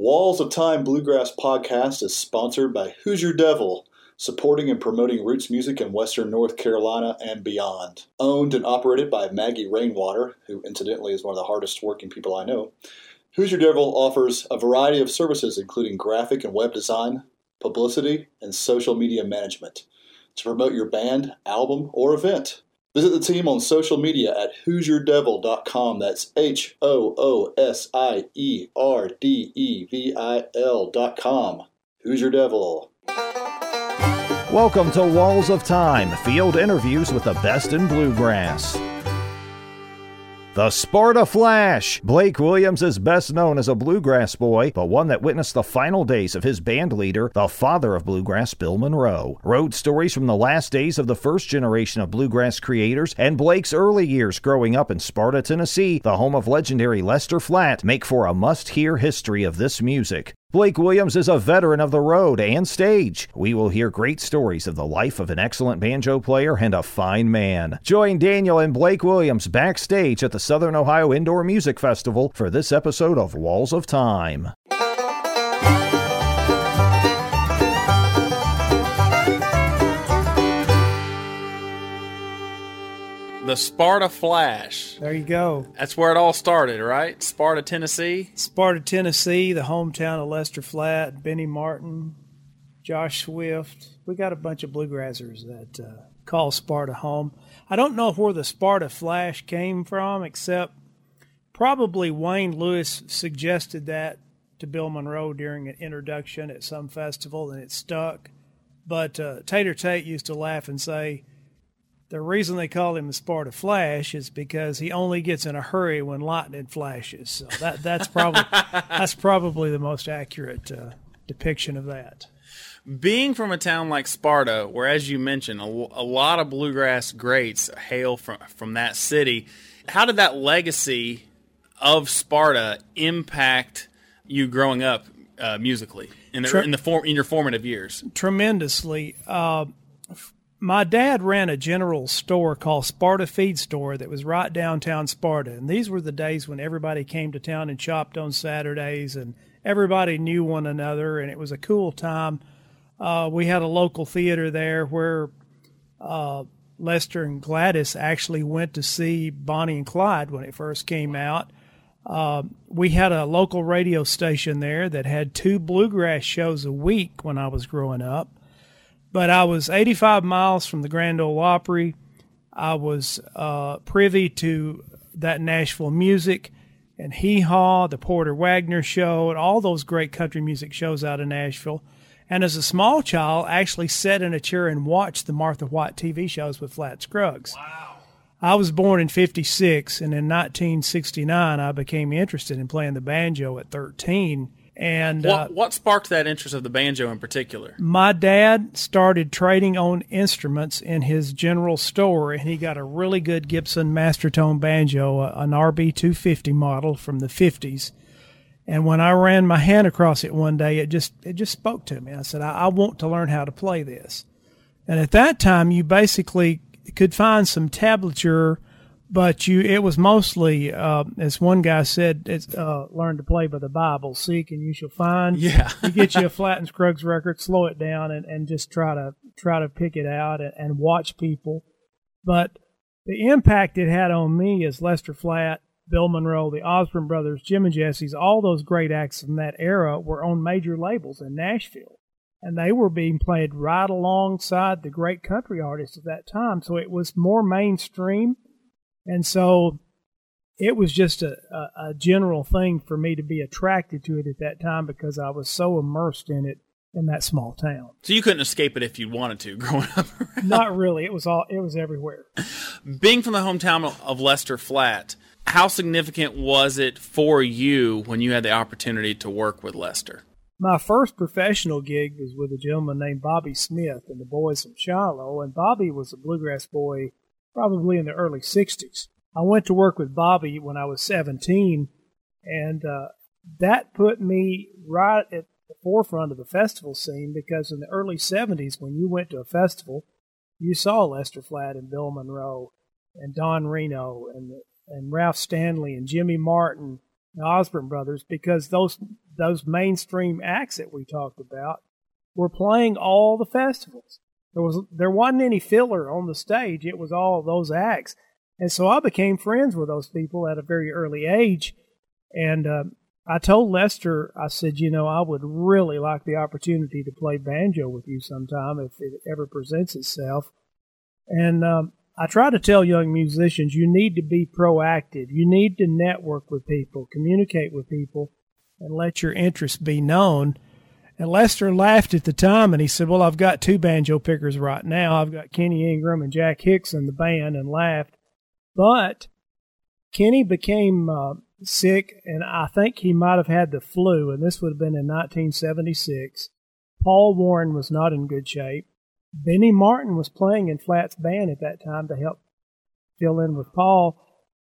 Walls of Time Bluegrass podcast is sponsored by Hoosier Devil, supporting and promoting roots music in Western North Carolina and beyond. Owned and operated by Maggie Rainwater, who incidentally is one of the hardest working people I know. Hoosier Devil offers a variety of services, including graphic and web design, publicity, and social media management to promote your band, album, or event. Visit the team on social media at HoosierDevil.com. That's H O O S I E R D E V I L.com. Hoosier Devil. Welcome to Walls of Time, field interviews with the best in bluegrass. The Sparta Flash! Blake Williams is best known as a bluegrass boy, but one that witnessed the final days of his band leader, the father of bluegrass, Bill Monroe. Wrote stories from the last days of the first generation of bluegrass creators and Blake's early years growing up in Sparta, Tennessee, the home of legendary Lester Flatt, make for a must hear history of this music. Blake Williams is a veteran of the road and stage. We will hear great stories of the life of an excellent banjo player and a fine man. Join Daniel and Blake Williams backstage at the Southern Ohio Indoor Music Festival for this episode of Walls of Time. The Sparta Flash. There you go. That's where it all started, right? Sparta, Tennessee. Sparta, Tennessee, the hometown of Lester Flatt, Benny Martin, Josh Swift. We got a bunch of bluegrassers that uh, call Sparta home. I don't know where the Sparta Flash came from, except probably Wayne Lewis suggested that to Bill Monroe during an introduction at some festival, and it stuck. But uh, Tater Tate used to laugh and say, the reason they call him the Sparta Flash is because he only gets in a hurry when lightning flashes. So that that's probably that's probably the most accurate uh, depiction of that. Being from a town like Sparta, where as you mentioned, a, a lot of bluegrass greats hail from from that city, how did that legacy of Sparta impact you growing up uh, musically in the, Tre- in the form in your formative years? Tremendously. Uh, my dad ran a general store called Sparta Feed Store that was right downtown Sparta. And these were the days when everybody came to town and shopped on Saturdays and everybody knew one another. And it was a cool time. Uh, we had a local theater there where uh, Lester and Gladys actually went to see Bonnie and Clyde when it first came out. Uh, we had a local radio station there that had two bluegrass shows a week when I was growing up but I was 85 miles from the Grand Ole Opry. I was uh, privy to that Nashville music and Hee Haw, the Porter Wagoner Show, and all those great country music shows out of Nashville. And as a small child, I actually sat in a chair and watched the Martha White TV shows with Flatt Scruggs. Wow. I was born in 56, and in 1969, I became interested in playing the banjo at 13 and what, uh, what sparked that interest of the banjo in particular? My dad started trading on instruments in his general store, and he got a really good Gibson Mastertone banjo, an RB 250 model from the 50s. And when I ran my hand across it one day, it just it just spoke to me. I said, I, I want to learn how to play this. And at that time, you basically could find some tablature but you it was mostly uh, as one guy said it's uh, learn to play by the bible seek and you shall find. Yeah. you get you a Flatt and scruggs record slow it down and, and just try to try to pick it out and, and watch people. But the impact it had on me is lester flatt bill monroe the osborne brothers jim and jesse's all those great acts from that era were on major labels in nashville. And they were being played right alongside the great country artists of that time. So it was more mainstream and so it was just a, a, a, general thing for me to be attracted to it at that time because I was so immersed in it in that small town. So you couldn't escape it if you wanted to growing up. Not really. It was all it was everywhere. Being from the hometown of Lester Flatt, how significant was it for you when you had the opportunity to work with Lester? My first professional gig was with a gentleman named Bobby Smith and the boys from Shiloh, and Bobby was a bluegrass boy probably in the early 60s. I went to work with Bobby when I was 17, and uh, that put me right at the forefront of the festival scene because in the early 70s, when you went to a festival, you saw Lester Flatt and Bill Monroe and Don Reno and and Ralph Stanley and Jimmy Martin, the Osborne brothers, because those those mainstream acts that we talked about were playing all the festivals. There was there wasn't any filler on the stage. It was all those acts, and so I became friends with those people at a very early age. And uh, I told Lester, I said, you know, I would really like the opportunity to play banjo with you sometime if it ever presents itself. And um, I try to tell young musicians, you need to be proactive. You need to network with people, communicate with people, and let your interests be known. And Lester laughed at the time and he said, Well, I've got two banjo pickers right now. I've got Kenny Ingram and Jack Hicks in the band, and laughed. But Kenny became uh, sick, and I think he might have had the flu, and this would have been in 1976. Paul Warren was not in good shape. Benny Martin was playing in Flatt's band at that time to help fill in with Paul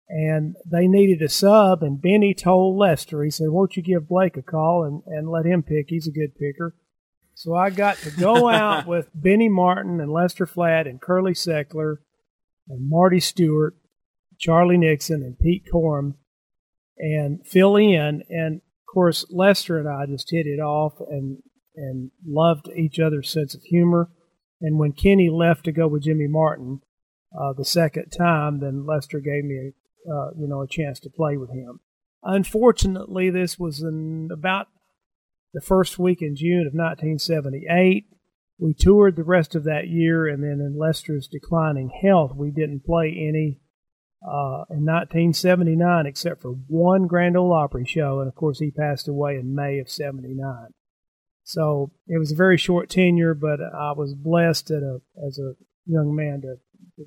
and they needed a sub. And Benny told Lester, he said, "Won't you give Blake a call and, and let him pick? He's a good picker." So I got to go out with Benny Martin and Lester Flatt and Curly Seckler and Marty Stuart, Charlie Nixon and Pete Corum, and fill in. And of course, Lester and I just hit it off and and loved each other's sense of humor. And when Kenny left to go with Jimmy Martin uh, the second time, then Lester gave me uh, you know, a chance to play with him. Unfortunately, this was in about the first week in June of 1978. We toured the rest of that year, and then in Lester's declining health, we didn't play any uh, in 1979 except for one Grand Ole Opry show, and of course he passed away in May of 79. So it was a very short tenure, but I was blessed a, as a young man to,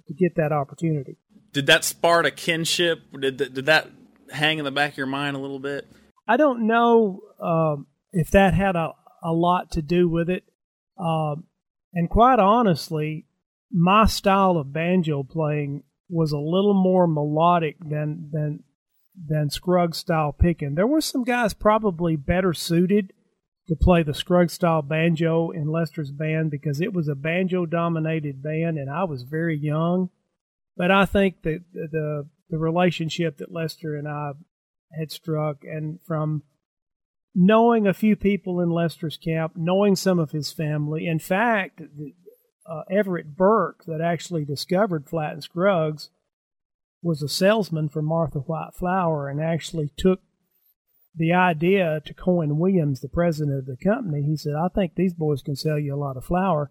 to get that opportunity did that spark a kinship? Did did that hang in the back of your mind a little bit? I don't know um, if that had a, a lot to do with it. Um, and quite honestly, my style of banjo playing was a little more melodic than than than Scruggs style picking. There were some guys probably better suited to play the Scruggs style banjo in Lester's band because it was a banjo dominated band and I was very young. But I think that the the relationship that Lester and I had struck, and from knowing a few people in Lester's camp, knowing some of his family, in fact, uh, Everett Burke, that actually discovered Flatt and Scruggs, was a salesman for Martha White Flour, and actually took the idea to Cohen Williams, the president of the company. He said, "I think these boys can sell you a lot of flour."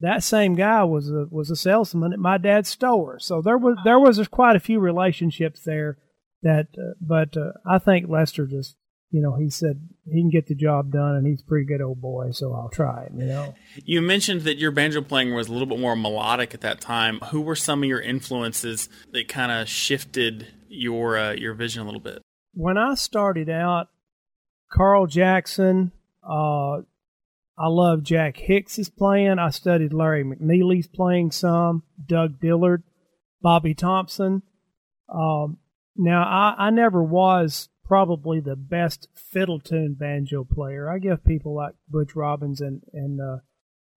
That same guy was a was a salesman at my dad's store. So there was there was quite a few relationships there. That, uh, but uh, I think Lester just you know, he said he can get the job done and he's a pretty good old boy, so I'll try it, you know. You mentioned that your banjo playing was a little bit more melodic at that time. Who were some of your influences that kind of shifted your uh, your vision a little bit? When I started out, Carl Jackson, uh, I love Jack Hicks's playing. I studied Larry McNeely's playing some, Doug Dillard, Bobby Thompson. Um, now, I, I never was probably the best fiddle tune banjo player. I give people like Butch Robins and and uh,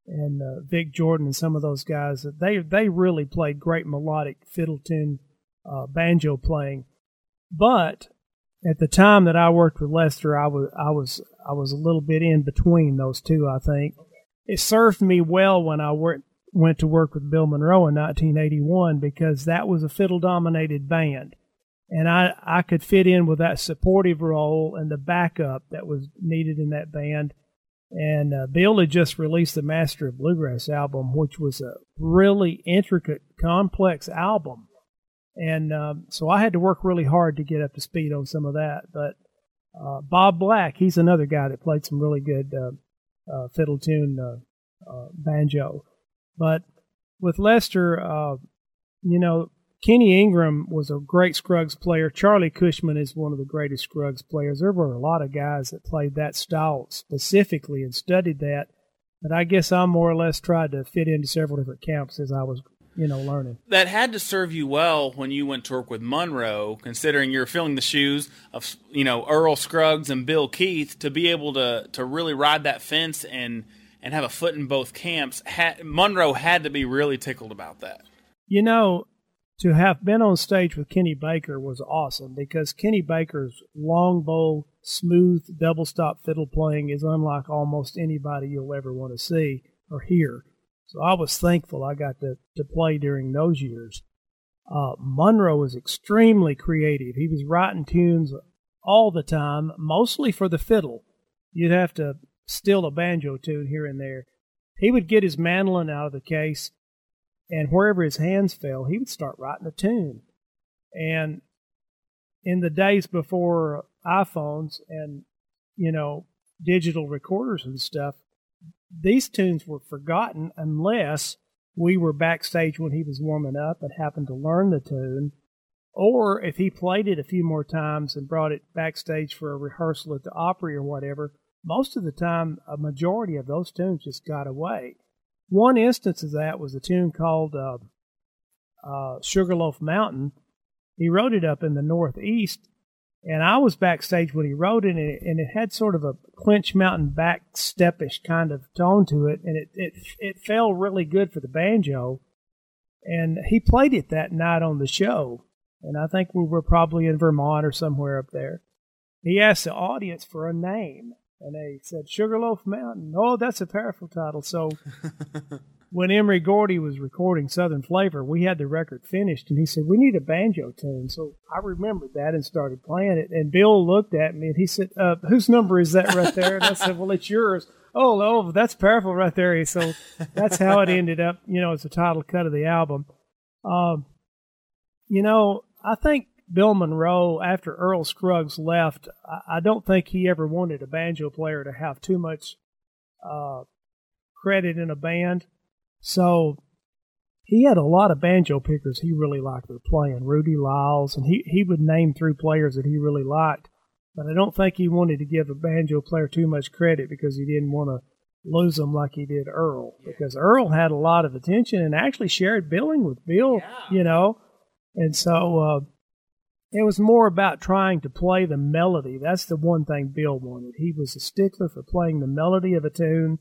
and uh, Vic Jordan and some of those guys they they really played great melodic fiddle tune uh, banjo playing. But at the time that I worked with Lester, I was I was I was a little bit in between those two. I think it served me well when I worked went to work with Bill Monroe in 1981 because that was a fiddle dominated band, and I I could fit in with that supportive role and the backup that was needed in that band. And uh, Bill had just released the Master of Bluegrass album, which was a really intricate, complex album and um, so I had to work really hard to get up to speed on some of that. But uh, Bob Black, he's another guy that played some really good uh, uh, fiddle tune uh, uh, banjo. But with Lester, uh, you know, Kenny Ingram was a great Scruggs player. Charlie Cushman is one of the greatest Scruggs players. There were a lot of guys that played that style specifically and studied that. But I guess I more or less tried to fit into several different camps as I was you know, learning. That had to serve you well when you went to work with Monroe, considering you're filling the shoes of, you know, Earl Scruggs and Bill Keith to be able to to really ride that fence and and have a foot in both camps. Had, Monroe had to be really tickled about that. You know, to have been on stage with Kenny Baker was awesome because Kenny Baker's long bow smooth double stop fiddle playing is unlike almost anybody you'll ever want to see or hear. So I was thankful I got to, to play during those years. Uh, Monroe was extremely creative. He was writing tunes all the time, mostly for the fiddle. You'd have to steal a banjo tune here and there. He would get his mandolin out of the case, and wherever his hands fell, he would start writing a tune. And in the days before iPhones and, you know, digital recorders and stuff, these tunes were forgotten unless we were backstage when he was warming up and happened to learn the tune, or if he played it a few more times and brought it backstage for a rehearsal at the Opry or whatever, most of the time a majority of those tunes just got away. One instance of that was a tune called uh, uh, Sugarloaf Mountain. He wrote it up in the Northeast, and I was backstage when he wrote it, and it, and it had sort of a Clinch Mountain back stepish kind of tone to it, and it, it it fell really good for the banjo. And he played it that night on the show, and I think we were probably in Vermont or somewhere up there. He asked the audience for a name, and they said Sugarloaf Mountain. Oh, that's a powerful title. So when Emory Gordy was recording Southern Flavor, we had the record finished, and he said, We need a banjo tune. So I remembered that and started playing it. And Bill looked at me and he said, uh, Whose number is that right there? And I said, Well, it's yours. Oh, oh, that's powerful right there. So that's how it ended up, you know, as the title cut of the album. Um, you know, I think Bill Monroe, after Earl Scruggs left, I, I don't think he ever wanted a banjo player to have too much uh, credit in a band. So he had a lot of banjo pickers he really liked their playing, Rudy Lyles, and he, he would name three players that he really liked. But I don't think he wanted to give a banjo player too much credit because he didn't want to lose them like he did Earl. Because Earl had a lot of attention and actually shared billing with Bill, Yeah. you know. And so uh, it was more about trying to play the melody. That's the one thing Bill wanted. He was a stickler for playing the melody of a tune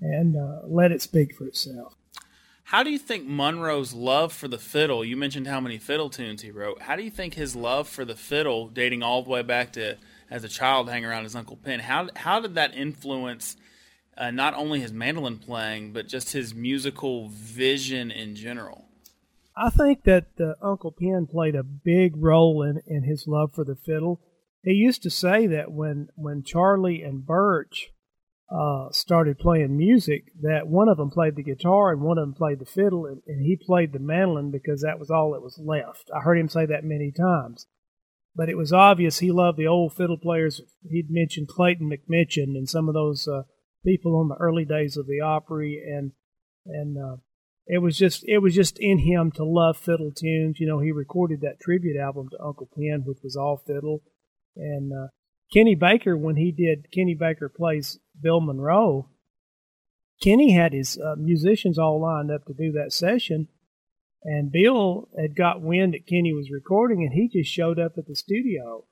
and uh, let it speak for itself. How do you think Monroe's love for the fiddle? You mentioned how many fiddle tunes he wrote. How do you think his love for the fiddle, dating all the way back to as a child hanging around his uncle Penn, how how did that influence uh, not only his mandolin playing but just his musical vision in general? I think that uh, Uncle Penn played a big role in, in his love for the fiddle. He used to say that when, when Charlie and Birch uh, started playing music, that one of them played the guitar and one of them played the fiddle, and, and he played the mandolin because that was all that was left. I heard him say that many times. But it was obvious he loved the old fiddle players. He'd mentioned Clayton McMichen and some of those uh, people on the early days of the Opry, and and uh, it was just it was just in him to love fiddle tunes. You know, he recorded that tribute album to Uncle Penn, which was all fiddle, and uh, Kenny Baker when he did Kenny Baker plays Bill Monroe. Kenny had his uh, musicians all lined up to do that session, and Bill had got wind that Kenny was recording, and he just showed up at the studio.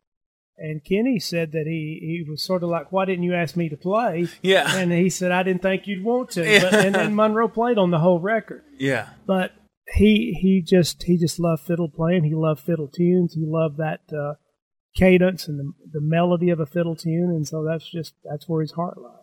And Kenny said that he, he was sort of like, "Why didn't you ask me to play?" Yeah. And he said, "I didn't think you'd want to." Yeah. But, and then Monroe played on the whole record Yeah. but he he just he just loved fiddle playing. He loved fiddle tunes. He loved that uh, cadence and the, the melody of a fiddle tune, and so that's just that's where his heart lies.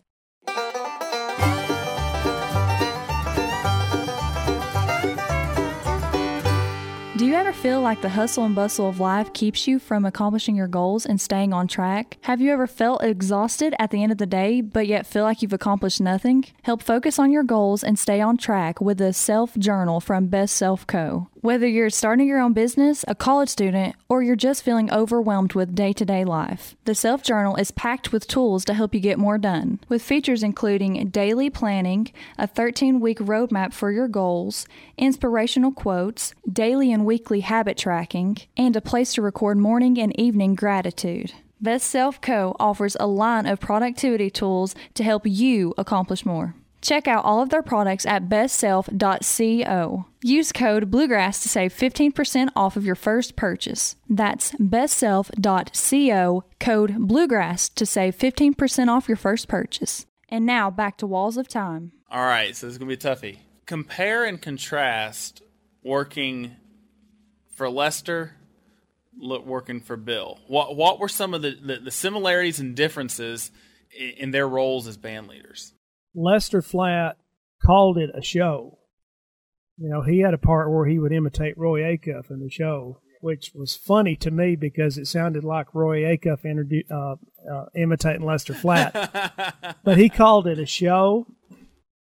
Do you ever feel like the hustle and bustle of life keeps you from accomplishing your goals and staying on track? Have you ever felt exhausted at the end of the day, but yet feel like you've accomplished nothing? Help focus on your goals and stay on track with the Self Journal from Best Self Co. Whether you're starting your own business, a college student, or you're just feeling overwhelmed with day to day life, the Self Journal is packed with tools to help you get more done. With features including daily planning, a 13 week roadmap for your goals, inspirational quotes, daily and weekly habit tracking, and a place to record morning and evening gratitude. Best Self Co. offers a line of productivity tools to help you accomplish more. Check out all of their products at bestself.co. Use code Bluegrass to save 15% off of your first purchase. That's bestself.co, code Bluegrass to save 15% off your first purchase. And now back to Walls of Time. All right, so this is gonna be a toughie. Compare and contrast working for Lester working for Bill. What what were some of the, the, the similarities and differences in, in, their roles as band leaders? Lester Flatt called it a show. You know, he had a part where he would imitate Roy Acuff in the show, which was funny to me because it sounded like Roy Acuff introdu- uh, uh, imitating Lester Flatt. but he called it a show.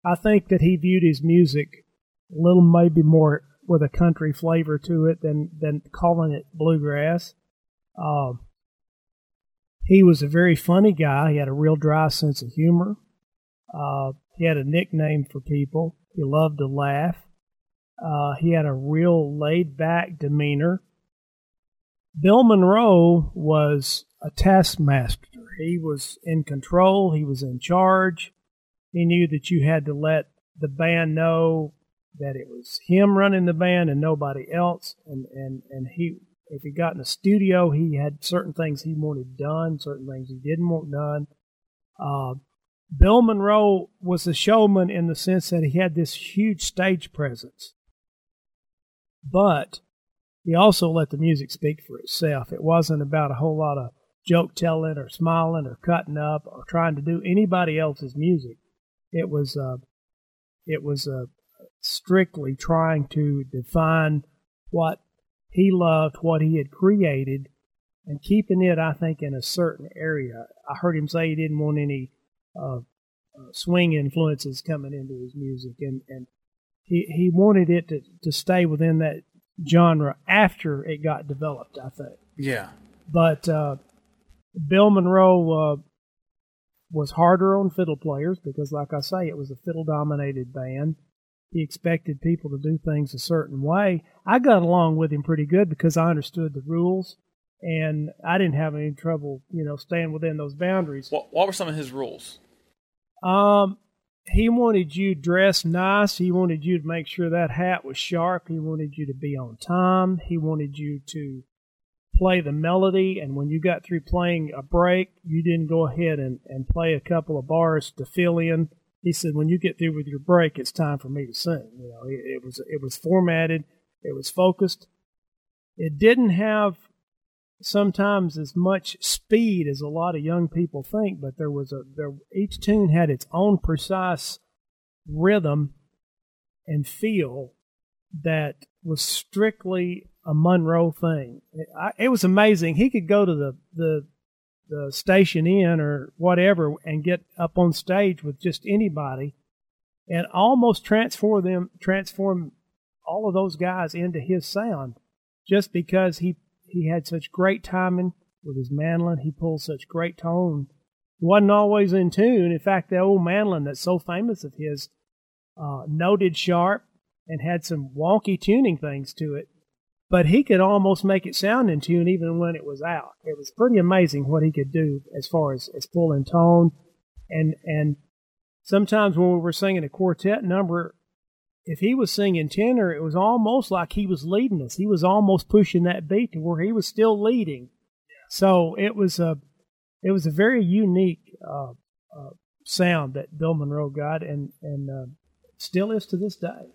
I think that he viewed his music a little maybe more with a country flavor to it than than calling it bluegrass. Um, he was a very funny guy. He had a real dry sense of humor. Uh, he had a nickname for people. He loved to laugh. Uh, he had a real laid back demeanor. Bill Monroe was a taskmaster. He was in control, he was in charge. He knew that you had to let the band know that it was him running the band and nobody else. And, and, and he, if he got in the studio, he had certain things he wanted done, certain things he didn't want done. Uh, Bill Monroe was a showman in the sense that he had this huge stage presence. But he also let the music speak for itself. It wasn't about a whole lot of joke telling or smiling or cutting up or trying to do anybody else's music. It was uh, it was uh, strictly trying to define what he loved, what he had created, and keeping it, I think, in a certain area. I heard him say he didn't want any uh, uh, swing influences coming into his music, and, and he he wanted it to, to stay within that genre after it got developed. I think. Yeah. But uh, Bill Monroe uh, was harder on fiddle players because, like I say, it was a fiddle dominated band he expected people to do things a certain way. I got along with him pretty good because I understood the rules and I didn't have any trouble, you know, staying within those boundaries. What, what were some of his rules? Um, he wanted you dressed nice. He wanted you to make sure that hat was sharp. He wanted you to be on time. He wanted you to play the melody. And when you got through playing a break, you didn't go ahead and, and play a couple of bars to fill in he said, when you get through with your break, it's time for me to sing. You know, it, it was it was formatted, it was focused. It didn't have sometimes as much speed as a lot of young people think, but there was a there each tune had its own precise rhythm and feel that was strictly a Monroe thing. It, I, it was amazing. He could go to the the the Station Inn or whatever and get up on stage with just anybody and almost transform them transform all of those guys into his sound just because he he had such great timing with his mandolin he pulled such great tone he wasn't always in tune in fact the old mandolin that's so famous of his uh, noted sharp and had some wonky tuning things to it but he could almost make it sound in tune even when it was out. It was pretty amazing what he could do as far as, as pulling tone. And, and sometimes when we were singing a quartet number, if he was singing tenor, it was almost like he was leading us. He was almost pushing that beat to where he was still leading. So it was a, it was a very unique uh, uh, sound that Bill Monroe got, and and uh, still is to this day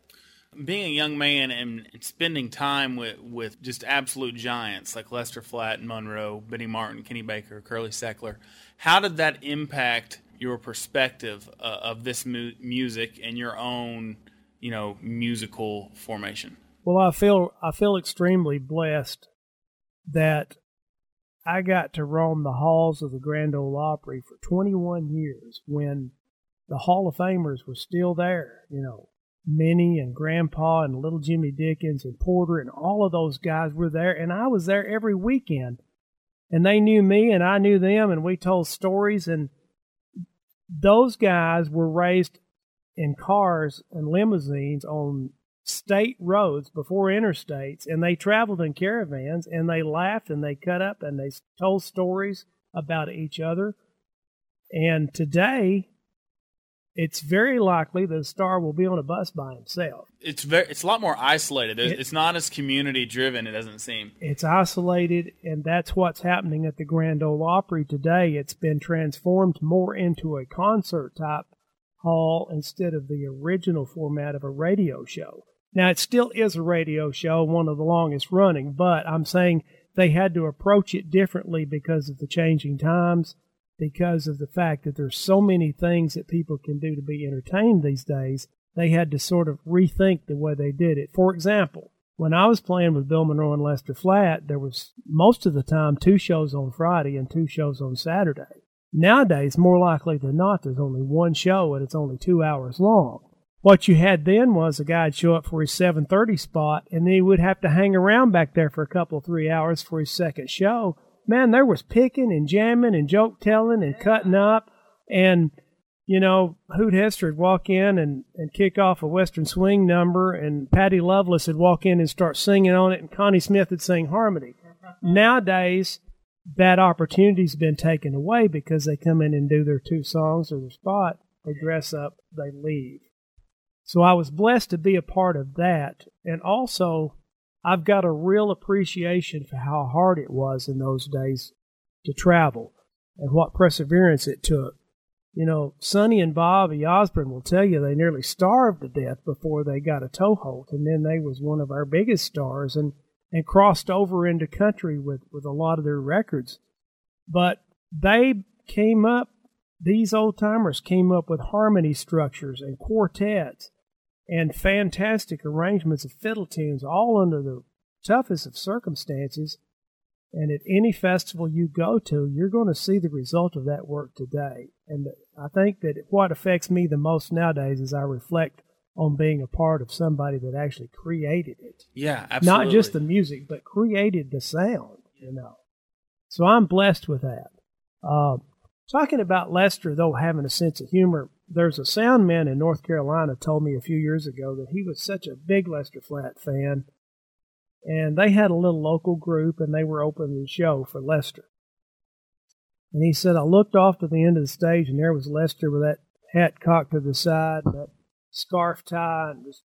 being a young man and spending time with, with just absolute giants like Lester Flatt and Monroe, Benny Martin, Kenny Baker, Curly Seckler, how did that impact your perspective uh, of this mu- music and your own, you know, musical formation? Well, I feel I feel extremely blessed that I got to roam the halls of the Grand Ole Opry for 21 years when the Hall of Famers were still there, you know, Minnie and Grandpa and little Jimmy Dickens and Porter and all of those guys were there, and I was there every weekend. And they knew me and I knew them, and we told stories. And those guys were raised in cars and limousines on state roads before interstates, and they traveled in caravans and they laughed and they cut up and they told stories about each other. And today, it's very likely that a star will be on a bus by himself. It's very, it's a lot more isolated. It, it's not as community driven. It doesn't seem. It's isolated, and that's what's happening at the Grand Ole Opry today. It's been transformed more into a concert type hall instead of the original format of a radio show. Now, it still is a radio show, one of the longest running, but I'm saying they had to approach it differently because of the changing times, because of the fact that there's so many things that people can do to be entertained these days. They had to sort of rethink the way they did it. For example, when I was playing with Bill Monroe and Lester Flatt, there was most of the time two shows on Friday and two shows on Saturday. Nowadays, more likely than not, there's only one show and it's only two hours long. What you had then was a guy'd show up for his 7:30 spot, and then he would have to hang around back there for a couple three hours for his second show. Man, there was picking and jamming and joke telling and cutting up, and you know, Hoot Hester would walk in and, and kick off a Western swing number, and Patty would walk in and start singing on it, and Connie Smith would sing harmony. Nowadays, that opportunity's been taken away because they come in and do their two songs or their spot, they dress up, they leave. So I was blessed to be a part of that. And also, I've got a real appreciation for how hard it was in those days to travel and what perseverance it took. You know, Sonny and Bobby Osborne will tell you they nearly starved to death before they got a toehold, and then they was one of our biggest stars and, and crossed over into country with, with a lot of their records. But they came up, these old timers came up with harmony structures and quartets and fantastic arrangements of fiddle tunes, all under the toughest of circumstances. And at any festival you go to, you're going to see the result of that work today. And I think that what affects me the most nowadays is I reflect on being a part of somebody that actually created it. Yeah, absolutely. Not just the music, but created the sound, you know. So I'm blessed with that. Uh, talking about Lester, though, having a sense of humor, there's a sound man in North Carolina told me a few years ago that he was such a big Lester Flatt fan and they had a little local group and they were opening the show for Lester. And he said, I looked off to the end of the stage and there was Lester with that hat cocked to the side that scarf tie and just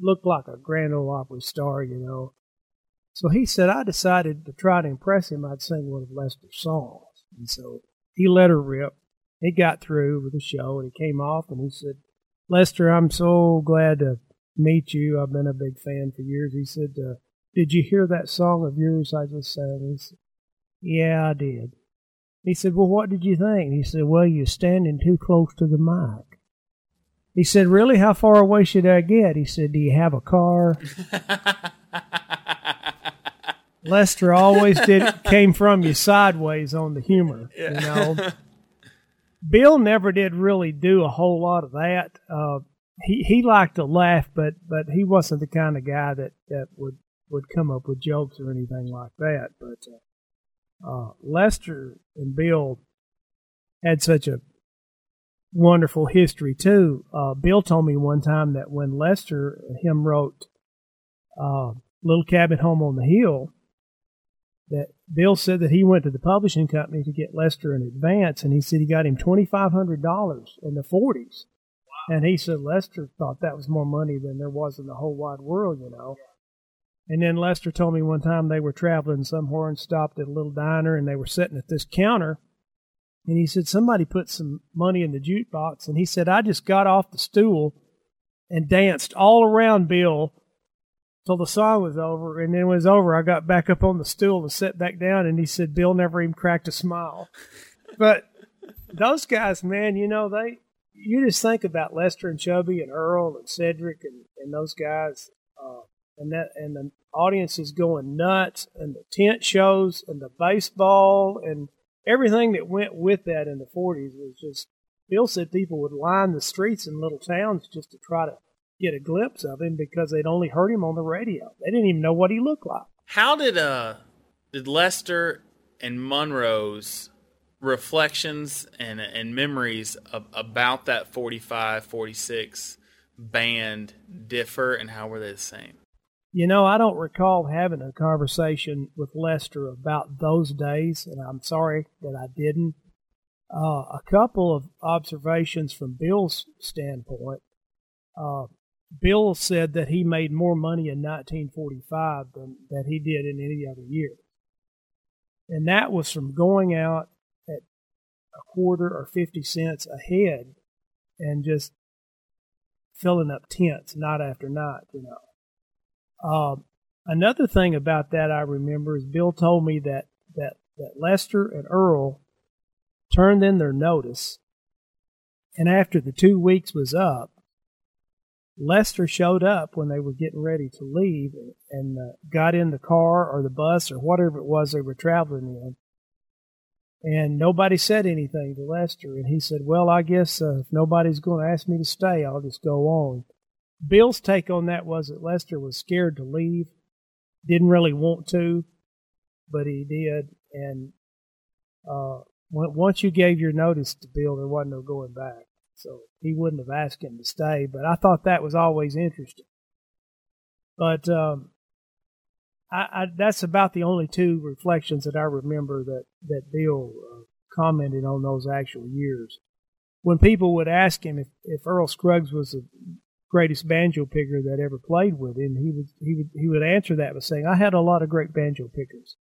looked like a Grand Ole Opry star, you know. So he said, I decided to try to impress him, I'd sing one of Lester's songs. And so he let her rip. He got through with the show and he came off and he said, Lester, I'm so glad to meet you. I've been a big fan for years. He said, uh, did you hear that song of yours I just sang? He said, Yeah, I did. He said, Well, what did you think? He said, Well, you're standing too close to the mic. He said, Really? How far away should I get? He said, Do you have a car? Lester always did came from you sideways on the humor, you know. Bill never did really do a whole lot of that. Uh, he he liked to laugh, but but he wasn't the kind of guy that that would would come up with jokes or anything like that. But uh, uh, Lester and Bill had such a wonderful history too. Uh, Bill told me one time that when Lester him wrote uh, "Little Cabin Home on the Hill," that Bill said that he went to the publishing company to get Lester in advance, and he said he got him twenty five hundred dollars in the forties. And he said Lester thought that was more money than there was in the whole wide world, you know. And then Lester told me one time they were traveling somewhere and stopped at a little diner and they were sitting at this counter. And he said, Somebody put some money in the jukebox. And he said, I just got off the stool and danced all around Bill till the song was over. And then when it was over, I got back up on the stool and sat back down. And he said, Bill never even cracked a smile. but those guys, man, you know, they, you just think about Lester and Chubby and Earl and Cedric and, and those guys. Uh, and that and the audience is going nuts, and the tent shows, and the baseball, and everything that went with that in the 40s was just. Bill said people would line the streets in little towns just to try to get a glimpse of him because they'd only heard him on the radio. They didn't even know what he looked like. How did uh did Lester and Monroe's reflections and and memories of, about that 45 46 band differ and how were they the same? You know, I don't recall having a conversation with Lester about those days, and I'm sorry that I didn't. Uh, a couple of observations from Bill's standpoint. Uh, Bill said that he made more money in 1945 than that he did in any other year. And that was from going out at a quarter or 50 cents a head and just filling up tents night after night, you know. Uh, Another thing about that I remember is Bill told me that that that Lester and Earl turned in their notice, and after the two weeks was up, Lester showed up when they were getting ready to leave and uh, got in the car or the bus or whatever it was they were traveling in. And nobody said anything to Lester. And he said, Well, I guess uh, if nobody's going to ask me to stay, I'll just go on. Bill's take on that was that Lester was scared to leave, didn't really want to, but he did. And uh, once you gave your notice to Bill, there wasn't no going back. So he wouldn't have asked him to stay, but I thought that was always interesting. But um, I, I, that's about the only two reflections that I remember that that Bill uh, commented on those actual years. When people would ask him if, if Earl Scruggs was the greatest banjo picker that ever played with him, he would he would he would answer that by saying, "I had a lot of great banjo pickers,"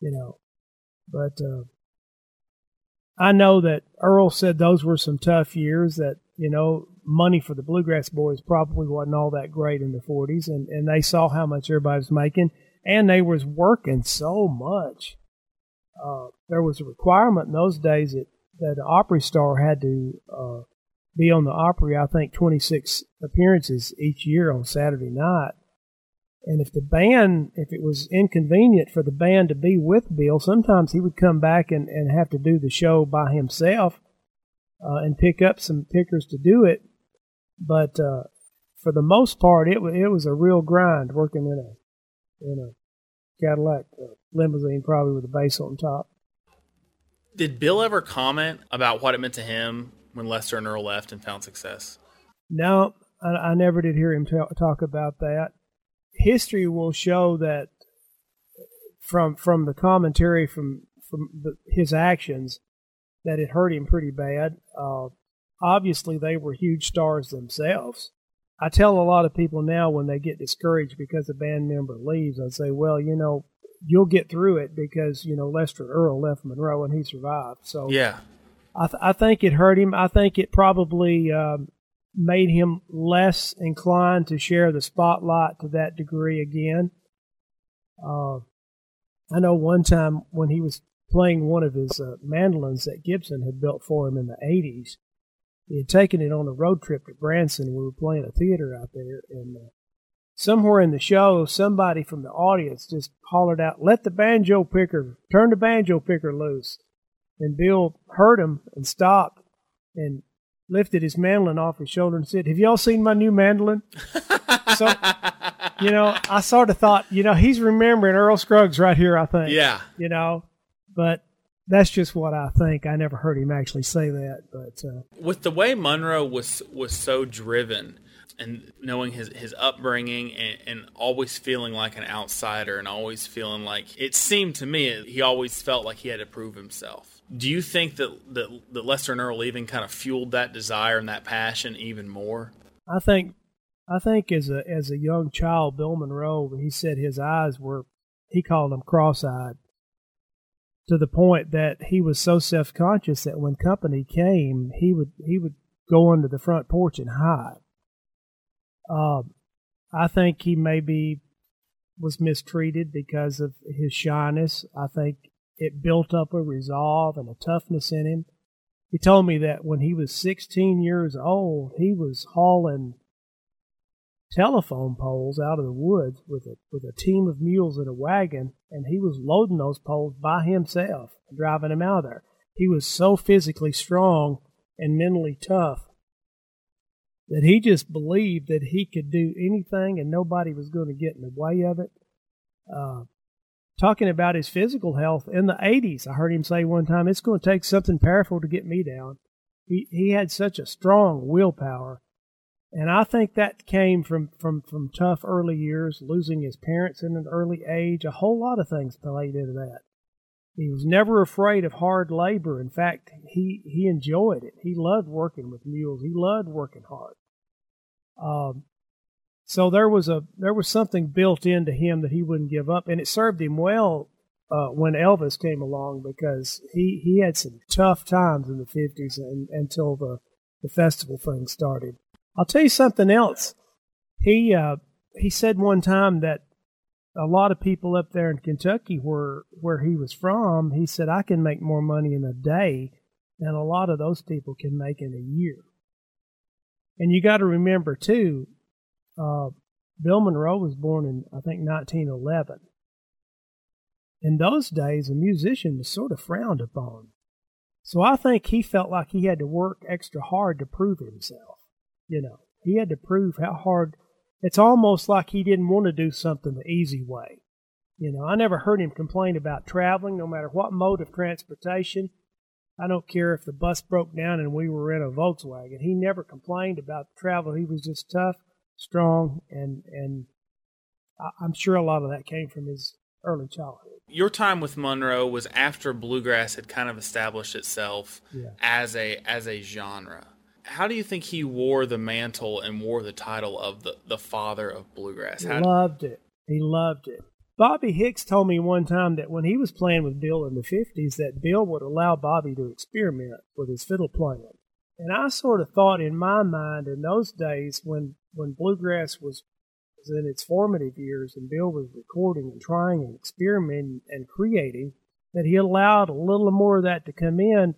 you know. But uh, I know that Earl said those were some tough years. That you know, money for the bluegrass boys probably wasn't all that great in the '40s, and and they saw how much everybody was making, and they was working so much. Uh, there was a requirement in those days that that the Opry star had to uh, be on the Opry. I think 26 appearances each year on Saturday night, and if the band, if it was inconvenient for the band to be with Bill, sometimes he would come back and, and have to do the show by himself uh, and pick up some pickers to do it. But uh, for the most part, it, it was a real grind working in a in a Cadillac uh, limousine, probably with a bass on top. Did Bill ever comment about what it meant to him when Lester and Earl left and found success? No, I, I never did hear him t- talk about that history will show that from from the commentary from from the, his actions that it hurt him pretty bad. Uh, obviously, they were huge stars themselves. I tell a lot of people now when they get discouraged because a band member leaves, I say, well, you know, you'll get through it because you know Lester Earl left Monroe and he survived. So yeah, I, th- I think it hurt him. I think it probably um, made him less inclined to share the spotlight to that degree again. Uh, I know one time when he was playing one of his uh, mandolins that Gibson had built for him in the 80s, he had taken it on a road trip to Branson. We were playing a theater out there, and uh, somewhere in the show, somebody from the audience just hollered out, "Let the banjo picker turn the banjo picker loose!" And Bill heard him and stopped and lifted his mandolin off his shoulder and said, Have y'all seen my new mandolin? so, you know, I sort of thought, you know, he's remembering Earl Scruggs right here, I think. Yeah. You know, but that's just what I think. I never heard him actually say that. But uh, with the way Monroe was was so driven and knowing his, his upbringing and, and, always feeling like an outsider and always feeling like it seemed to me he always felt like he had to prove himself do you think that, that that Lester and Earl leaving kind of fueled that desire and that passion even more? I think I think as a as a young child, Bill Monroe, he said his eyes were he called them cross-eyed to the point that he was so self-conscious that when company came, he would he would go under the front porch and hide. Um, I think he maybe was mistreated because of his shyness. I think it built up a resolve and a toughness in him. He told me that when he was 16 years old, he was hauling telephone poles out of the woods with a with a team of mules in a wagon, and he was loading those poles by himself and driving them out of there. He was so physically strong and mentally tough that he just believed that he could do anything and nobody was going to get in the way of it. Uh, talking about his physical health in the 80s. I heard him say one time, it's going to take something powerful to get me down. He, he had such a strong willpower. And I think that came from, from, from tough early years, losing his parents in an early age. A whole lot of things played into that. He was never afraid of hard labor. In fact, he, he enjoyed it. He loved working with mules. He loved working hard. Um, so there was a there was something built into him that he wouldn't give up, and it served him well uh, when Elvis came along because he, he had some tough times in the fifties and until the the festival thing started. I'll tell you something else. He uh, he said one time that a lot of people up there in Kentucky where where he was from, he said I can make more money in a day than a lot of those people can make in a year. And you got to remember too, uh, Bill Monroe was born in I think 1911. In those days, a musician was sort of frowned upon. So I think he felt like he had to work extra hard to prove himself. You know, he had to prove how hard. It's almost like he didn't want to do something the easy way. You know, I never heard him complain about traveling, no matter what mode of transportation. I don't care if the bus broke down and we were in a Volkswagen. He never complained about travel. He was just tough, strong, and and I'm sure a lot of that came from his early childhood. Your time with Monroe was after bluegrass had kind of established itself Yeah. as a as a genre. How do you think he wore the mantle and wore the title of the, the father of bluegrass? He How, loved it. He loved it. Bobby Hicks told me one time that when he was playing with Bill in the 50s, that Bill would allow Bobby to experiment with his fiddle playing. And I sort of thought in my mind in those days when, when bluegrass was, was in its formative years and Bill was recording and trying and experimenting and creating, that he allowed a little more of that to come in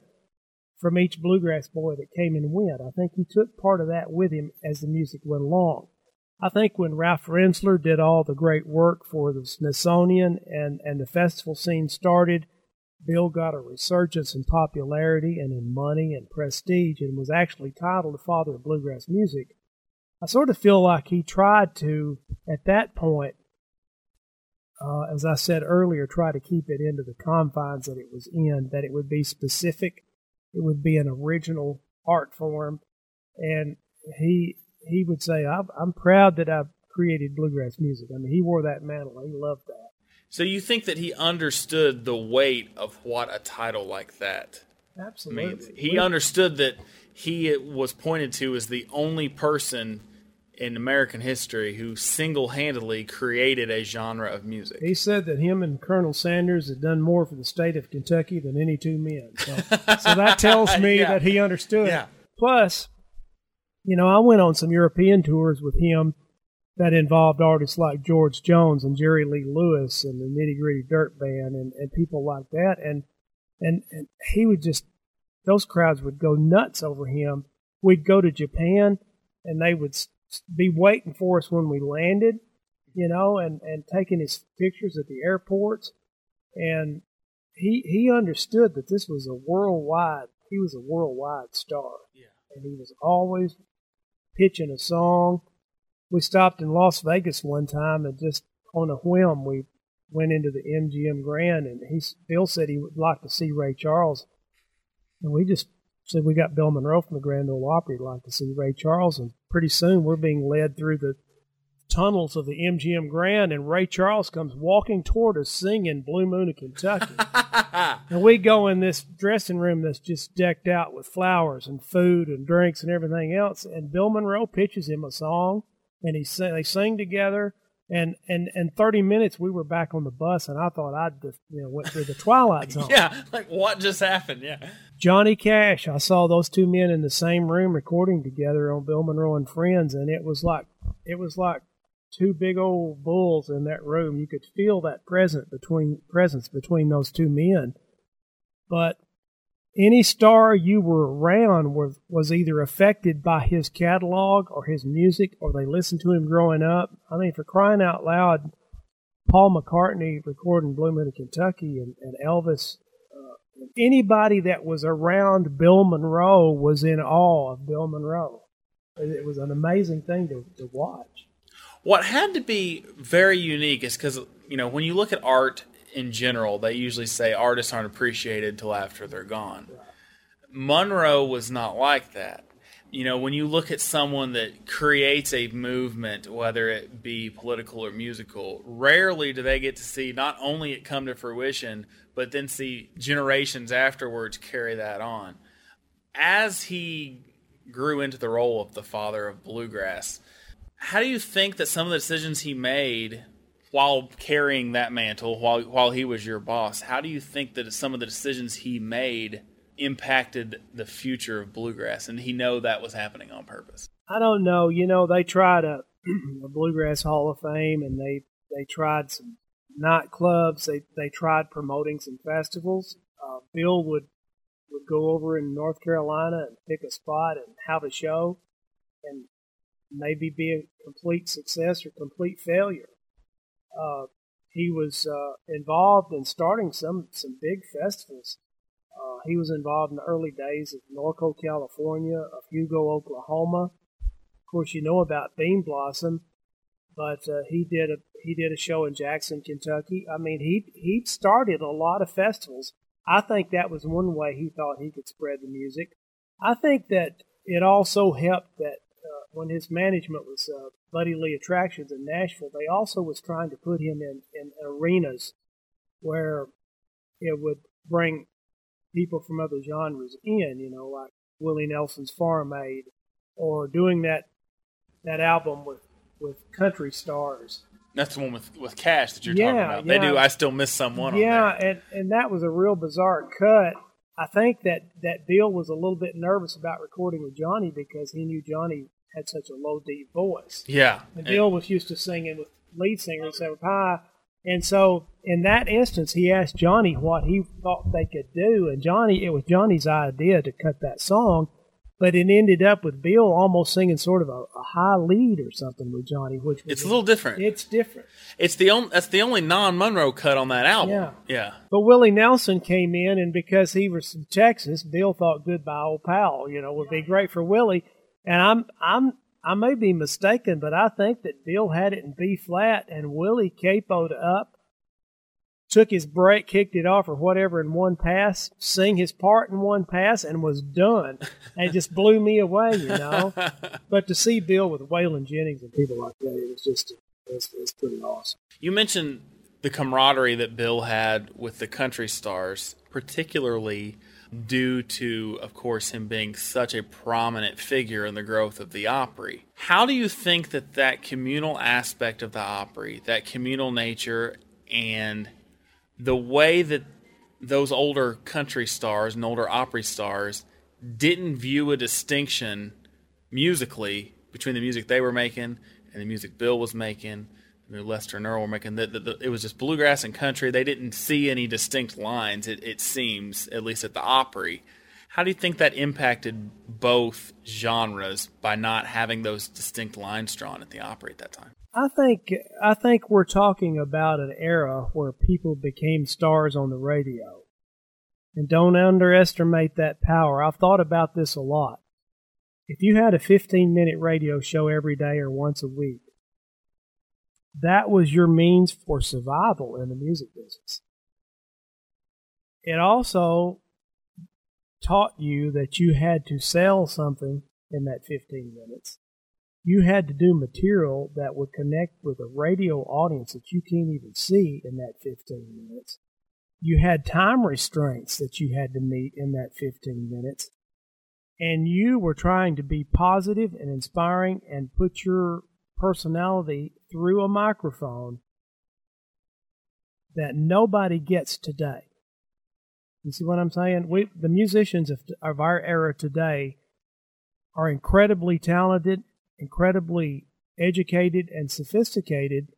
from each bluegrass boy that came and went. I think he took part of that with him as the music went along. I think when Ralph Rinzler did all the great work for the Smithsonian and, and the festival scene started, Bill got a resurgence in popularity and in money and prestige and was actually titled the father of bluegrass music. I sort of feel like he tried to, at that point, uh, as I said earlier, try to keep it into the confines that it was in, that it would be specific, it would be an original art form, and he he would say, I'm, I'm proud that I've created bluegrass music. I mean, he wore that mantle. He loved that. So you think that he understood the weight of what a title like that Absolutely. means? He understood that he was pointed to as the only person in American history who single-handedly created a genre of music. He said that him and Colonel Sanders had done more for the state of Kentucky than any two men. So, so that tells me Yeah. that he understood. Yeah. Plus, you know, I went on some European tours with him that involved artists like George Jones and Jerry Lee Lewis and the Nitty Gritty Dirt Band and, and people like that. And, and and he would just those crowds would go nuts over him. We'd go to Japan and they would s- be waiting for us when we landed, you know, and, and taking his pictures at the airports. And he he understood that this was a worldwide he was a worldwide star. Yeah. And he was always pitching a song. We stopped in Las Vegas one time and just on a whim we went into the MGM Grand and he Bill said he would like to see Ray Charles. And we just said we got Bill Monroe from the Grand Ole Opry. He'd like to see Ray Charles. And pretty soon we're being led through the tunnels of the MGM Grand, and Ray Charles comes walking toward us singing Blue Moon of Kentucky. and we go in this dressing room that's just decked out with flowers and food and drinks and everything else. And Bill Monroe pitches him a song, and he sing, they sing together. And and and thirty minutes we were back on the bus, and I thought I'd just, you know went through the twilight zone. Yeah, like what just happened? Yeah. Johnny Cash. I saw those two men in the same room recording together on Bill Monroe and Friends, and it was like it was like two big old bulls in that room. You could feel that present between presence between those two men. But any star you were around was was either affected by his catalog or his music, or they listened to him growing up. I mean, for crying out loud, Paul McCartney recording of Kentucky and, and Elvis uh, anybody that was around Bill Monroe was in awe of Bill Monroe. It was an amazing thing to, to watch. What had to be very unique is because you know when you look at art in general, they usually say artists aren't appreciated till after they're gone. Monroe was not like that. You know, when you look at someone that creates a movement, whether it be political or musical, rarely do they get to see not only it come to fruition, but then see generations afterwards carry that on. As he grew into the role of the father of bluegrass, how do you think that some of the decisions he made while carrying that mantle, while while he was your boss, how do you think that some of the decisions he made impacted the future of bluegrass? And he know that was happening on purpose. I don't know. You know, they tried a, a Bluegrass Hall of Fame and they they tried some nightclubs. They they tried promoting some festivals. Uh, Bill would would go over in North Carolina and pick a spot and have a show, and maybe be a complete success or complete failure. Uh, he was uh, involved in starting some some big festivals. Uh, he was involved in the early days of Norco, California, of Hugo, Oklahoma. Of course, you know about Bean Blossom, but uh, he did a he did a show in Jackson, Kentucky. I mean, he he started a lot of festivals. I think that was one way he thought he could spread the music. I think that it also helped that when his management was uh, Buddy Lee Attractions in Nashville, they also was trying to put him in, in arenas where it would bring people from other genres in, you know, like Willie Nelson's Farm Aid, or doing that that album with with country stars. That's the one with, with Cash that you're Yeah, talking about. yeah. They do. I still miss someone. yeah, and and that was a real bizarre cut. I think that that Bill was a little bit nervous about recording with Johnny because he knew Johnny had such a low deep voice. yeah. And Bill was used to singing with lead singers that were high. And so in that instance, he asked Johnny what he thought they could do. And Johnny, it was Johnny's idea to cut that song, but it ended up with Bill almost singing sort of a, a high lead or something with Johnny, which was It's a little different. It's different. It's the only that's the only non Monroe cut on that album. Yeah. Yeah. But Willie Nelson came in, and because he was from Texas, Bill thought "Goodbye, Old Pal," you know, would be great for Willie. And I'm, I'm, I may be mistaken, but I think that Bill had it in B flat, and Willie capoed up, took his break, kicked it off, or whatever in one pass, sing his part in one pass, and was done. And it just blew me away, you know. but to see Bill with Waylon Jennings and people like that, it was just, it's, it's pretty awesome. You mentioned the camaraderie that Bill had with the country stars, particularly due to, of course, him being such a prominent figure in the growth of the Opry. How do you think that that communal aspect of the Opry, that communal nature, and the way that those older country stars and older Opry stars didn't view a distinction musically between the music they were making and the music Bill was making, and Lester and Earl were making. That- it was just bluegrass and country. They didn't see any distinct lines. It, it seems, at least at the Opry. How do you think that impacted both genres by not having those distinct lines drawn at the Opry at that time? I think I think we're talking about an era where people became stars on the radio. And don't underestimate that power. I've thought about this a lot. If you had a 15 minute radio show every day or once a week, that was your means for survival in the music business. It also taught you that you had to sell something in that 15 minutes you had to do material that would connect with a radio audience that you can't even see in that 15 minutes. You had time restraints that you had to meet in that 15 minutes. And you were trying to be positive and inspiring and put your personality through a microphone that nobody gets today. You see what I'm saying? We, the musicians of, of our era today are incredibly talented incredibly educated and sophisticated,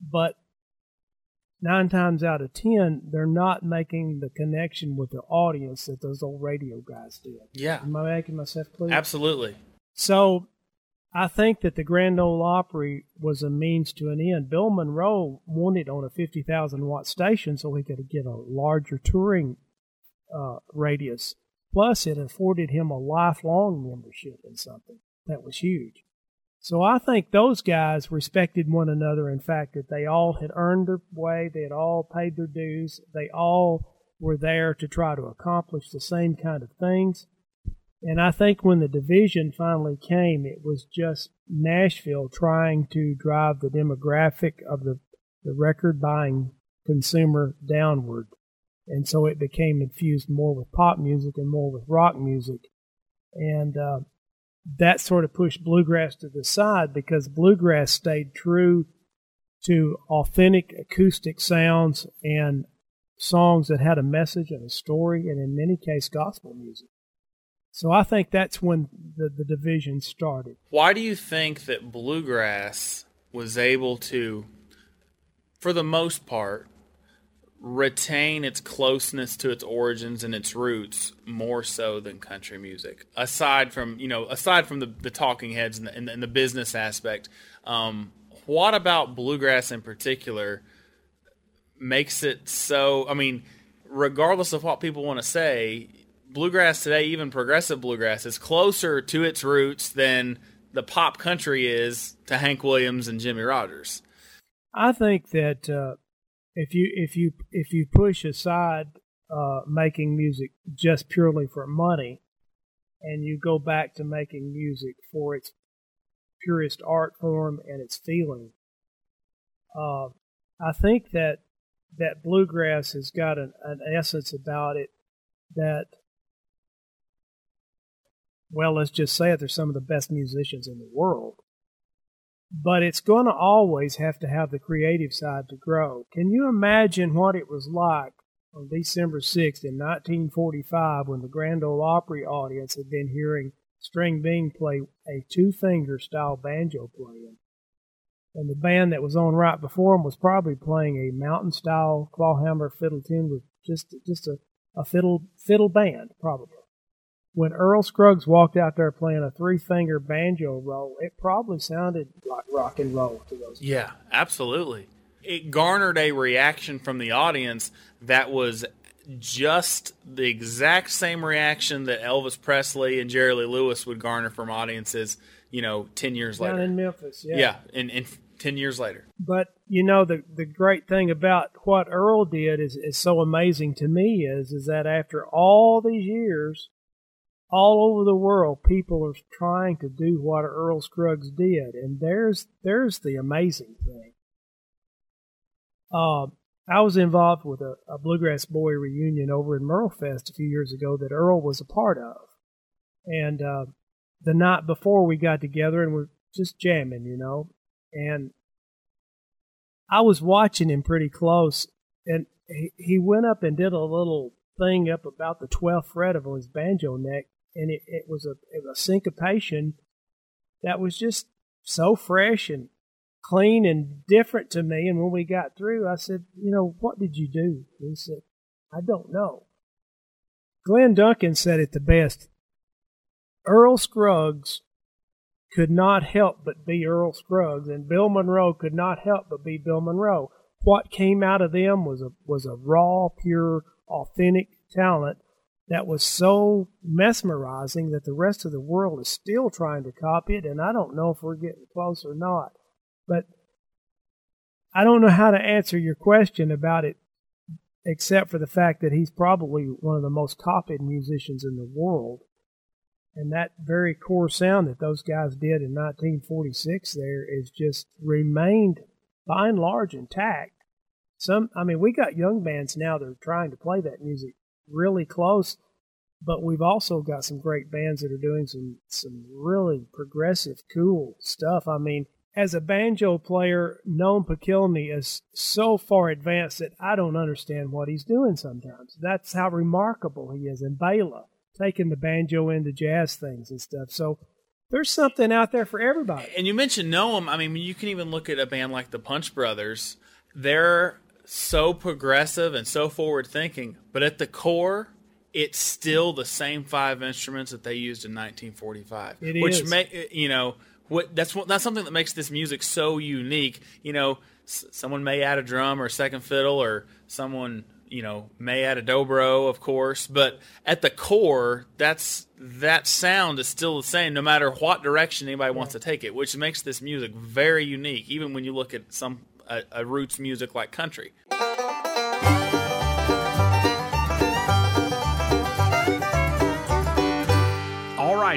but nine times out of ten, they're not making the connection with the audience that those old radio guys did. Yeah, Am I making myself clear? absolutely. So I think that the Grand Ole Opry was a means to an end. Bill Monroe wanted on a 50,000 watt station so he could get a larger touring uh, radius. Plus, it afforded him a lifelong membership in something that was huge. So I think those guys respected one another. In fact, that they all had earned their way, they had all paid their dues, they all were there to try to accomplish the same kind of things. And I think when the division finally came, it was just Nashville trying to drive the demographic of the, the record buying consumer downward. And so it became infused more with pop music and more with rock music. And uh, that sort of pushed bluegrass to the side because bluegrass stayed true to authentic acoustic sounds and songs that had a message and a story, and in many cases, gospel music. So I think that's when the, the division started. Why do you think that bluegrass was able to for the most part, retain its closeness to its origins and its roots more so than country music. Aside from you know, aside from the, the talking heads and the, and the, and the business aspect, um, what about bluegrass in particular makes it so? I mean, regardless of what people want to say, bluegrass today, even progressive bluegrass, is closer to its roots than the pop country is to Hank Williams and Jimmie Rodgers. I think that uh, if you if you if you push aside uh, making music just purely for money, and you go back to making music for its purest art form and its feeling, uh, I think that that bluegrass has got an, an essence about it that well, let's just say it, they're some of the best musicians in the world. But it's going to always have to have the creative side to grow. Can you imagine what it was like on December 6th in 1945 when the Grand Ole Opry audience had been hearing String Bean play a two finger style banjo playing? And the band that was on right before him was probably playing a mountain style clawhammer fiddle tune with just just a, a fiddle fiddle band, probably when Earl Scruggs walked out there playing a three finger banjo roll, it probably sounded like rock and roll to those. Yeah, absolutely. It garnered a reaction from the audience that was just the exact same reaction that Elvis Presley and Jerry Lee Lewis would garner from audiences, you know, 10 years Down later. in Memphis, yeah. Yeah, in, in 10 years later. But, you know, the, the great thing about what Earl did is, is so amazing to me is, is that after all these years, all over the world, people are trying to do what Earl Scruggs did, and there's there's the amazing thing. Uh, I was involved with a, a bluegrass boy reunion over in Merlefest a few years ago that Earl was a part of, and uh, the night before we got together and we're just jamming, you know, and I was watching him pretty close, and he, he went up and did a little thing up about the 12th fret of his banjo neck and it, it was a, it was a syncopation that was just so fresh and clean and different to me. And when we got through, I said, "You know, what did you do?" he said, "I don't know." Glenn Duncan said it the best. Earl Scruggs could not help but be Earl Scruggs, and Bill Monroe could not help but be Bill Monroe. What came out of them was a was a raw, pure, authentic talent that was so mesmerizing that the rest of the world is still trying to copy it, and I don't know if we're getting close or not. But I don't know how to answer your question about it, except for the fact that he's probably one of the most copied musicians in the world. And that very core sound that those guys did in 1946 there is just remained by and large intact. Some, I mean, we got young bands now that are trying to play that music really close. But we've also got some great bands that are doing some some really progressive, cool stuff. I mean, as a banjo player, Noam Pikelny is so far advanced that I don't understand what he's doing sometimes. That's how remarkable he is. And Bela, taking the banjo into jazz things and stuff. So there's something out there for everybody. And you mentioned Noam. I mean, you can even look at a band like the Punch Brothers. They're so progressive and so forward thinking, but at the core, it's still the same five instruments that they used in 1945. It which is. make you know what that's what that's something that makes this music so unique. You know, s- someone may add a drum or a second fiddle, or someone you know may add a dobro, of course, but at the core, that's that sound is still the same, no matter what direction anybody wants to take it, which makes this music very unique. Even when you look at some a, a roots music like country.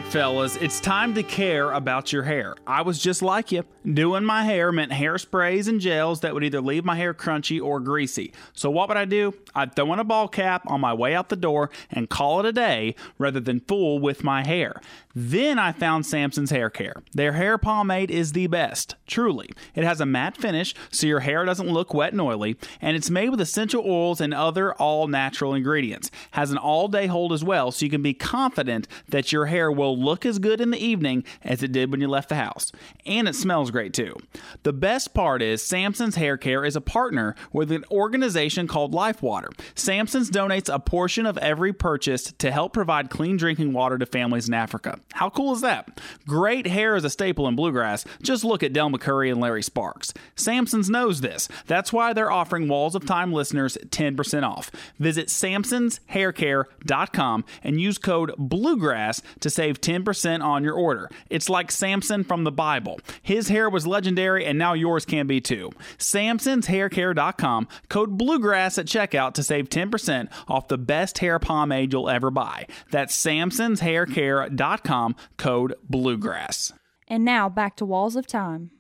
Right, fellas, it's time to care about your hair. I was just like you. Doing my hair meant hairsprays and gels that would either leave my hair crunchy or greasy. So, what would I do? I'd throw in a ball cap on my way out the door and call it a day rather than fool with my hair. Then I found Samson's Hair Care. Their hair pomade is the best, truly. It has a matte finish so your hair doesn't look wet and oily, and it's made with essential oils and other all natural ingredients. Has an all day hold as well, so you can be confident that your hair will will look as good in the evening as it did when you left the house. And it smells great too. The best part is Samson's Hair Care is a partner with an organization called LifeWater. Samson's donates a portion of every purchase to help provide clean drinking water to families in Africa. How cool is that? Great hair is a staple in bluegrass. Just look at Del McCoury and Larry Sparks. Samson's knows this. That's why they're offering Walls of Time listeners 10% off. Visit samsonshaircare.com and use code BLUEGRASS to save 10% on your order. It's like Samson from the Bible. His hair was legendary and now yours can be too. samsonshaircare.com, code BLUEGRASS at checkout to save 10% off the best hair pomade you'll ever buy. That's samsonshaircare.com, code BLUEGRASS. And now back to Walls of Time.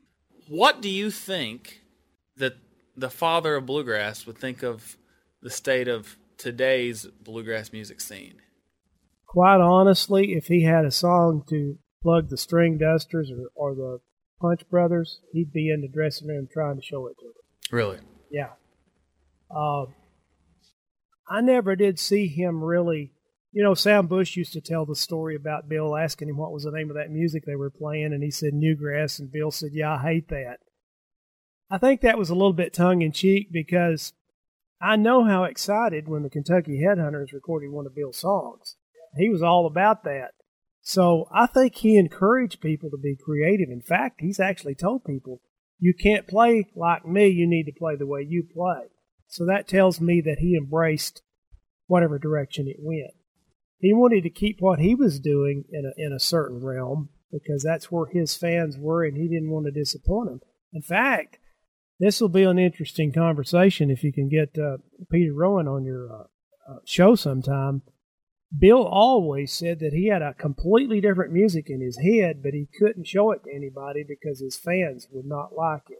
What do you think that the father of bluegrass would think of the state of today's bluegrass music scene? Quite honestly, if he had a song to plug the String Dusters or, or the Punch Brothers, he'd be in the dressing room trying to show it to them. Really? Yeah. Uh, I never did see him really. You know, Sam Bush used to tell the story about Bill asking him what was the name of that music they were playing, and he said Newgrass, and Bill said, Yeah, I hate that. I think that was a little bit tongue in cheek because I know how excited when the Kentucky Headhunters recorded one of Bill's songs. He was all about that. So I think he encouraged people to be creative. In fact, he's actually told people, you can't play like me, you need to play the way you play. So that tells me that he embraced whatever direction it went. He wanted to keep what he was doing in a, in a certain realm because that's where his fans were and he didn't want to disappoint them. In fact, this will be an interesting conversation if you can get uh, Peter Rowan on your uh, uh, show sometime. Bill always said that he had a completely different music in his head, but he couldn't show it to anybody because his fans would not like it.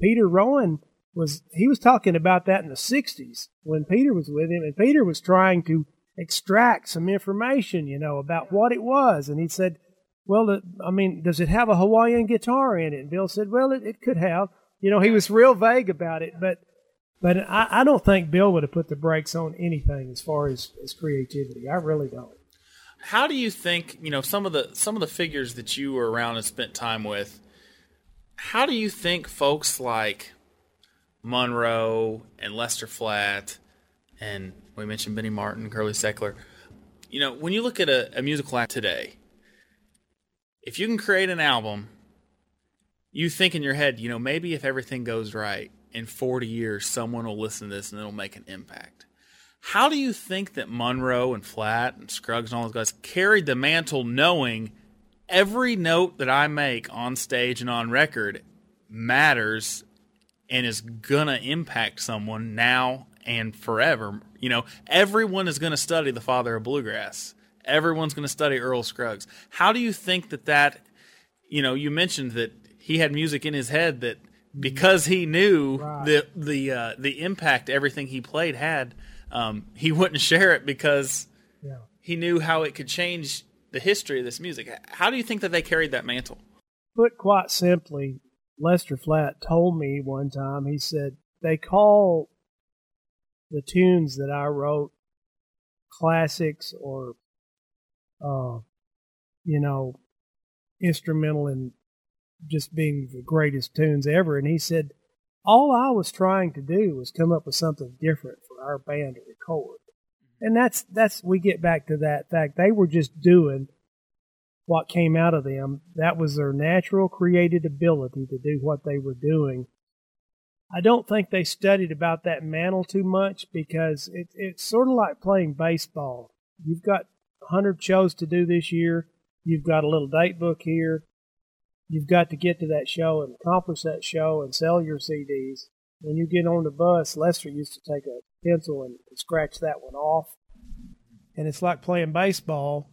Peter Rowan was he was talking about that in the 60s when Peter was with him and Peter was trying to extract some information, you know, about what it was and he said, "Well, I mean, does it have a Hawaiian guitar in it?" And Bill said, "Well, it, it could have." You know, he was real vague about it, but but I, I don't think Bill would have put the brakes on anything as far as, as creativity. I really don't. How do you think, you know, some of the some of the figures that you were around and spent time with, how do you think folks like Monroe and Lester Flatt and we mentioned Benny Martin, Curly Seckler, you know, when you look at a, a musical act today, if you can create an album, you think in your head, you know, maybe if everything goes right, in 40 years, someone will listen to this and it'll make an impact. How do you think that Monroe and Flatt and Scruggs and all those guys carried the mantle knowing every note that I make on stage and on record matters and is going to impact someone now and forever? You know, everyone is going to study the father of bluegrass. Everyone's going to study Earl Scruggs. How do you think that that, you know, you mentioned that he had music in his head that – because he knew right. the the uh, the impact everything he played had. Um, he wouldn't share it because yeah. he knew how it could change the history of this music. How do you think that they carried that mantle? Put quite simply, Lester Flatt told me one time. He said they call the tunes that I wrote classics or, uh, you know, instrumental and just being the greatest tunes ever. And he said, all I was trying to do was come up with something different for our band to record. And that's, that's, we get back to that fact. They were just doing what came out of them. That was their natural created ability to do what they were doing. I don't think they studied about that mantle too much because it, it's sort of like playing baseball. You've got 100 shows to do this year. You've got a little date book here you've got to get to that show and accomplish that show and sell your CDs. When you get on the bus, Lester used to take a pencil and scratch that one off. And it's like playing baseball.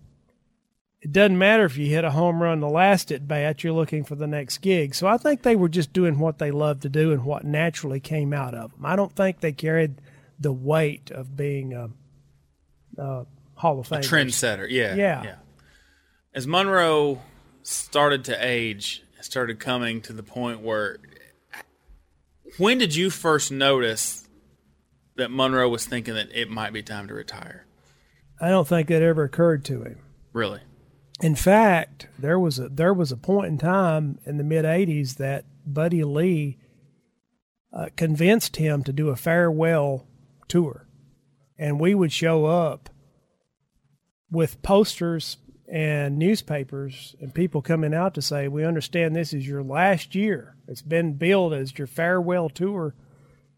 It doesn't matter if you hit a home run the last at bat, you're looking for the next gig. So I think they were just doing what they loved to do and what naturally came out of them. I don't think they carried the weight of being a, a Hall of Fame. Trendsetter, yeah. Yeah. Yeah. As Monroe started to age, started coming to the point where when did you first notice that Monroe was thinking that it might be time to retire? I don't think that ever occurred to him. Really? In fact, there was a there was a point in time in the mid '80s that Buddy Lee uh, convinced him to do a farewell tour, and we would show up with posters and newspapers and people coming out to say, "We understand this is your last year. It's been billed as your farewell tour."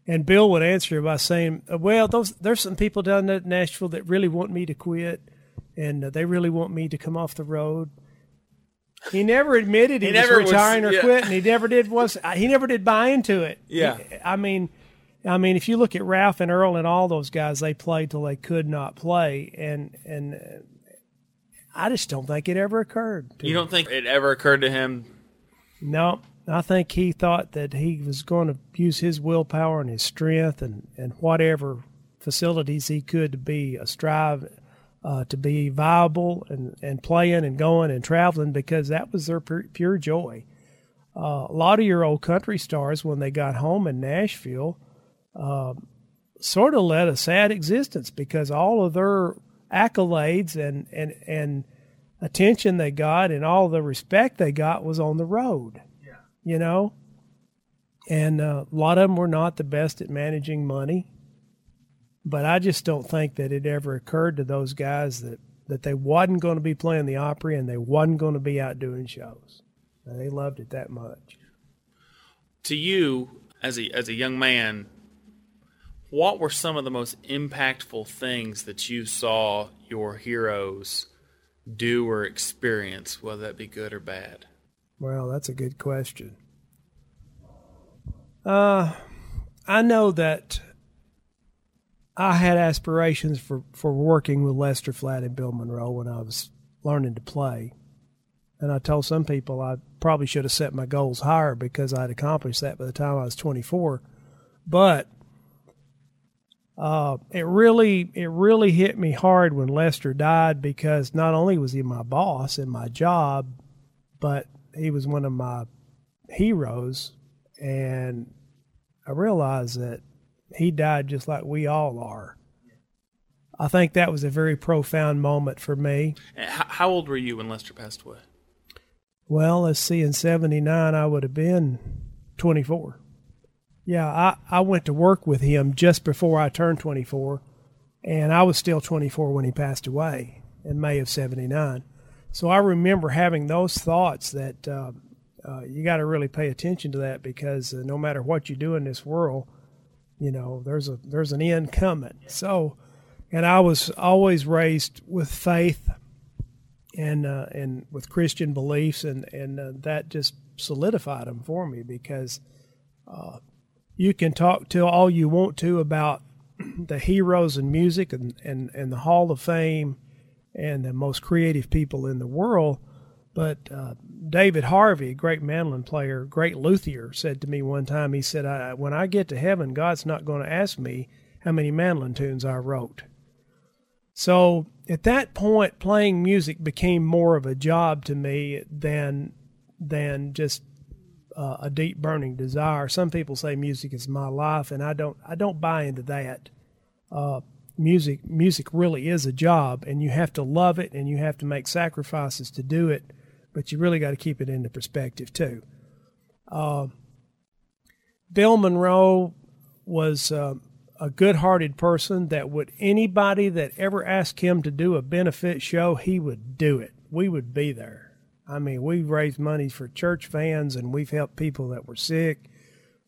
And Bill would answer by saying, "Well, those there's some people down at Nashville that really want me to quit, and uh, they really want me to come off the road." He never admitted he, He was never was- retiring or yeah. quitting. He never did was he never did buy into it. Yeah. He- I mean, I mean, if you look at Ralph and Earl and all those guys, they played till they could not play, and and uh, I just don't think it ever occurred. To You don't think it ever occurred to him? no, I think he thought that he was going to use his willpower and his strength and, and whatever facilities he could to be a strive uh, to be viable and, and playing and going and traveling because that was their pure, pure joy. Uh, a lot of your old country stars, when they got home in Nashville, uh, sort of led a sad existence because all of their accolades and, and, and attention they got and all the respect they got was on the road you know. And uh, a lot of them were not the best at managing money. But I just don't think that it ever occurred to those guys that, that they wasn't going to be playing the Opry and they wasn't going to be out doing shows. And they loved it that much. To you, as a as a young man, what were some of the most impactful things that you saw your heroes do or experience, whether that be good or bad? Well, that's a good question. Uh, I know that I had aspirations for, for working with Lester Flatt and Bill Monroe when I was learning to play. And I told some people I probably should have set my goals higher because I'd accomplished that by the time I was 24. But uh, it really it really hit me hard when Lester died because not only was he my boss in my job, but he was one of my heroes, and I realized that he died just like we all are. I think that was a very profound moment for me. How, how old were you when Lester passed away? Well, let's see, in 79, I would have been 24. Yeah, I, I went to work with him just before I turned 24, and I was still 24 when he passed away in May of 79. So I remember having those thoughts that uh, uh, you got to really pay attention to that because uh, no matter what you do in this world, you know, there's a there's an end coming. So, and I was always raised with faith and uh, and with Christian beliefs, and and uh, that just solidified them for me because uh, you can talk to all you want to about the heroes in music and, and, and the Hall of Fame and the most creative people in the world. But uh, David Harvey, great mandolin player, great luthier, said to me one time, he said, I, When I get to heaven, God's not going to ask me how many mandolin tunes I wrote. So at that point, playing music became more of a job to me than than just uh, a deep burning desire. Some people say music is my life, and I don't I don't buy into that. Uh, music music really is a job, and you have to love it, and you have to make sacrifices to do it. But you really got to keep it into perspective too. Uh, Bill Monroe was uh, a good-hearted person that would anybody that ever asked him to do a benefit show, he would do it. We would be there. I mean, we've raised money for church fans, and we've helped people that were sick.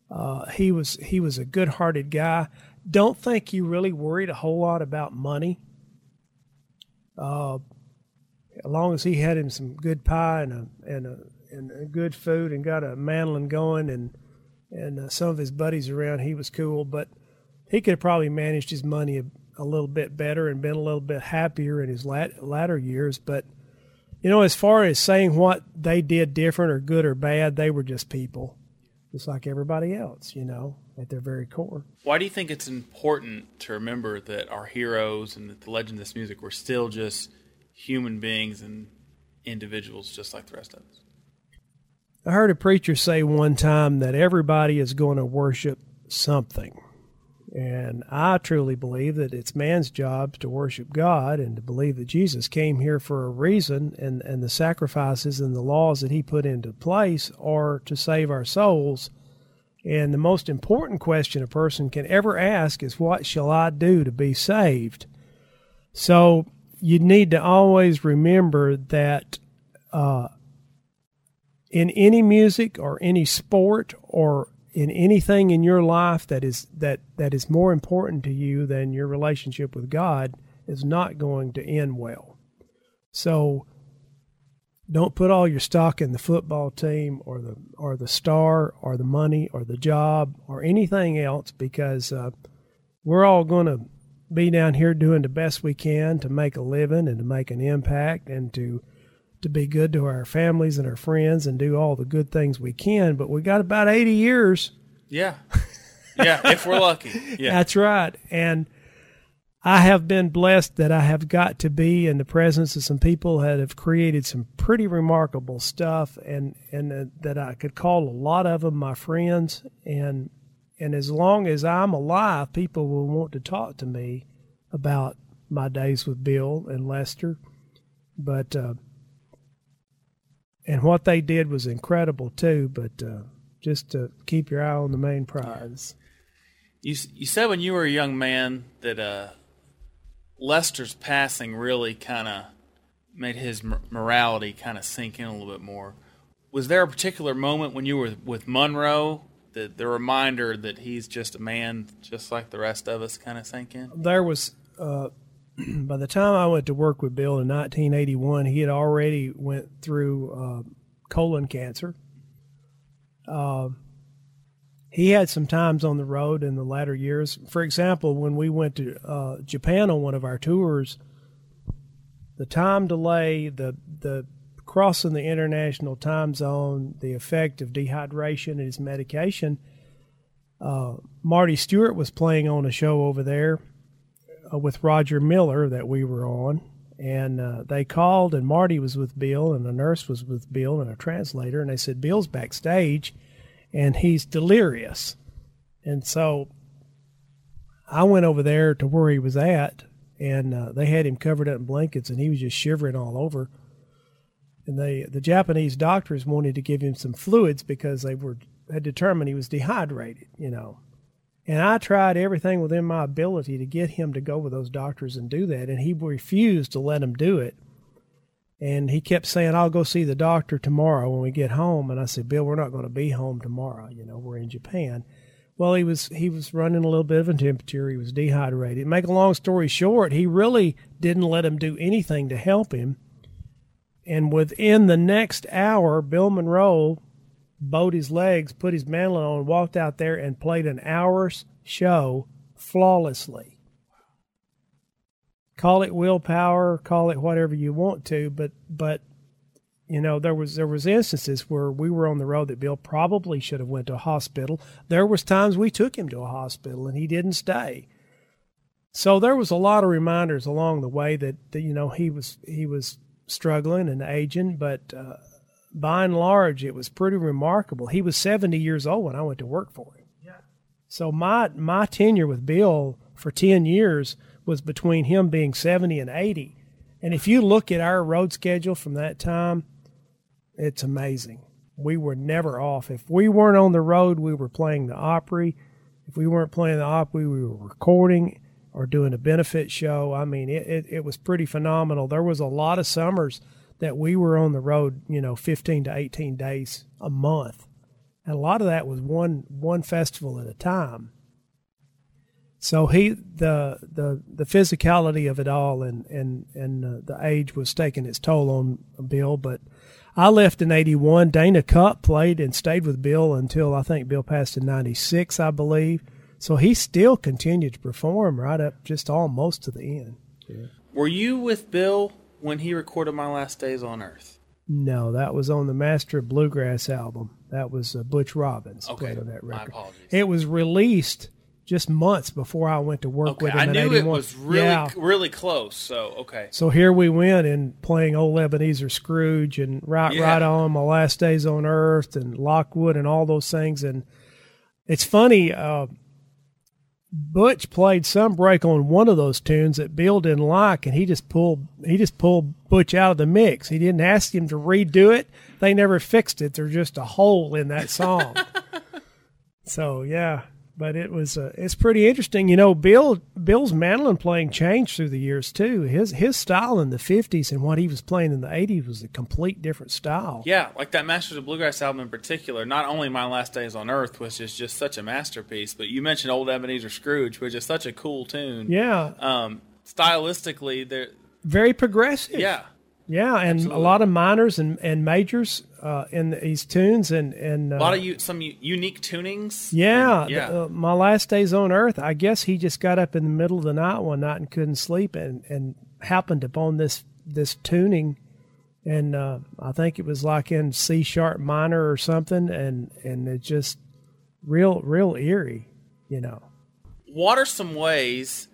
Uh, he was he was a good-hearted guy. Don't think he really worried a whole lot about money. Uh, as long as he had him some good pie and a and a and a good food and got a mandolin going and and uh, some of his buddies around, he was cool. But he could have probably managed his money a, a little bit better and been a little bit happier in his lat, latter years. But you know, as far as saying what they did different or good or bad, they were just people, just like everybody else. You know, at their very core. Why do you think it's important to remember that our heroes and that the legend of this music were still just human beings and individuals just like the rest of us? I heard a preacher say one time that everybody is going to worship something. And I truly believe that it's man's job to worship God and to believe that Jesus came here for a reason and, and the sacrifices and the laws that he put into place are to save our souls. And the most important question a person can ever ask is, What shall I do to be saved? So you need to always remember that uh, in any music or any sport or in anything in your life that is that that is more important to you than your relationship with God is not going to end well. So don't put all your stock in the football team or the or the star or the money or the job or anything else because uh, we're all going to be down here doing the best we can to make a living and to make an impact and to to be good to our families and our friends and do all the good things we can. But we got about 80 years. Yeah. Yeah, if we're lucky. Yeah. That's right. And I have been blessed that I have got to be in the presence of some people that have created some pretty remarkable stuff and, and uh, that I could call a lot of them my friends. And, and as long as I'm alive, people will want to talk to me about my days with Bill and Lester. But, uh, and what they did was incredible too. But uh, just to keep your eye on the main prize. You you said when you were a young man that uh, Lester's passing really kind of made his morality kind of sink in a little bit more. Was there a particular moment when you were with Monroe that the reminder that he's just a man, just like the rest of us, kind of sank in? There was. Uh, by the time I went to work with Bill in 1981, he had already went through uh, colon cancer. Uh, he had some times on the road in the latter years. For example, when we went to uh, Japan on one of our tours, the time delay, the the crossing the international time zone, the effect of dehydration and his medication. Uh, Marty Stuart was playing on a show over there uh, with Roger Miller that we were on, and uh, they called, and Marty was with Bill, and a nurse was with Bill, and a translator, and they said Bill's backstage, and he's delirious, and so I went over there to where he was at, and uh, they had him covered up in blankets, and he was just shivering all over. And they, the Japanese doctors wanted to give him some fluids because they were had determined he was dehydrated, you know. And I tried everything within my ability to get him to go with those doctors and do that, and he refused to let them do it. And he kept saying, I'll go see the doctor tomorrow when we get home. And I said, Bill, we're not going to be home tomorrow. You know, we're in Japan. Well, he was he was running a little bit of a temperature. He was dehydrated. Make a long story short, he really didn't let him do anything to help him. And within the next hour, Bill Monroe bowed his legs, put his mantle on, walked out there and played an hour's show flawlessly. Call it willpower, call it whatever you want to, but but you know there was there was instances where we were on the road that Bill probably should have went to a hospital. There was times we took him to a hospital and he didn't stay. So there was a lot of reminders along the way that, that you know he was he was struggling and aging, but uh, by and large, it was pretty remarkable. He was 70 years old when I went to work for him. Yeah. So my my tenure with Bill for 10 years was between him being 70 and 80. And if you look at our road schedule from that time, it's amazing. We were never off. If we weren't on the road, we were playing the Opry. If we weren't playing the Opry, we were recording or doing a benefit show. I mean, it, it, it was pretty phenomenal. There was a lot of summers – that we were on the road, you know, 15 to 18 days a month. And a lot of that was one one festival at a time. So he the the the physicality of it all and and and uh, the age was taking its toll on Bill, but I left in 81. Dana Cupp played and stayed with Bill until I think Bill passed in 96, I believe. So he still continued to perform right up just almost to the end. Yeah. Were you with Bill when he recorded My Last Days on Earth? No, that was on the Master of Bluegrass album. That was uh, Butch Robins okay. played on that record. My apologies. It was released just months before I went to work okay. with him. I knew 81. it was really, yeah. really close. So okay. So here we went and playing old Ebenezer Scrooge and right, Yeah. right on my last days on Earth and Lockwood and all those things. And it's funny. Uh, Butch played some break on one of those tunes that Bill didn't like, and he just pulled he just pulled Butch out of the mix. He didn't ask him to redo it. They never fixed it. There's just a hole in that song. so yeah, but it was uh, it's pretty interesting. You know, Bill Bill's mandolin playing changed through the years too. His his style in the '50s and what he was playing in the '80s was a complete different style. Yeah, like that Masters of Bluegrass album in particular. Not only My Last Days on Earth, which is just such a masterpiece, but you mentioned Old Ebenezer Scrooge, which is such a cool tune. Yeah, Um, stylistically, they're very progressive. yeah. Yeah, and Absolutely. a lot of minors and and majors uh, in these tunes, and and uh, A lot of you, some unique tunings. Yeah, And- yeah. the- uh, my last days on Earth. I guess he just got up in the middle of the night one night and couldn't sleep, and and happened upon this this tuning, and uh, I think it was like in C sharp minor or something, and and it just real real eerie, you know. what are some ways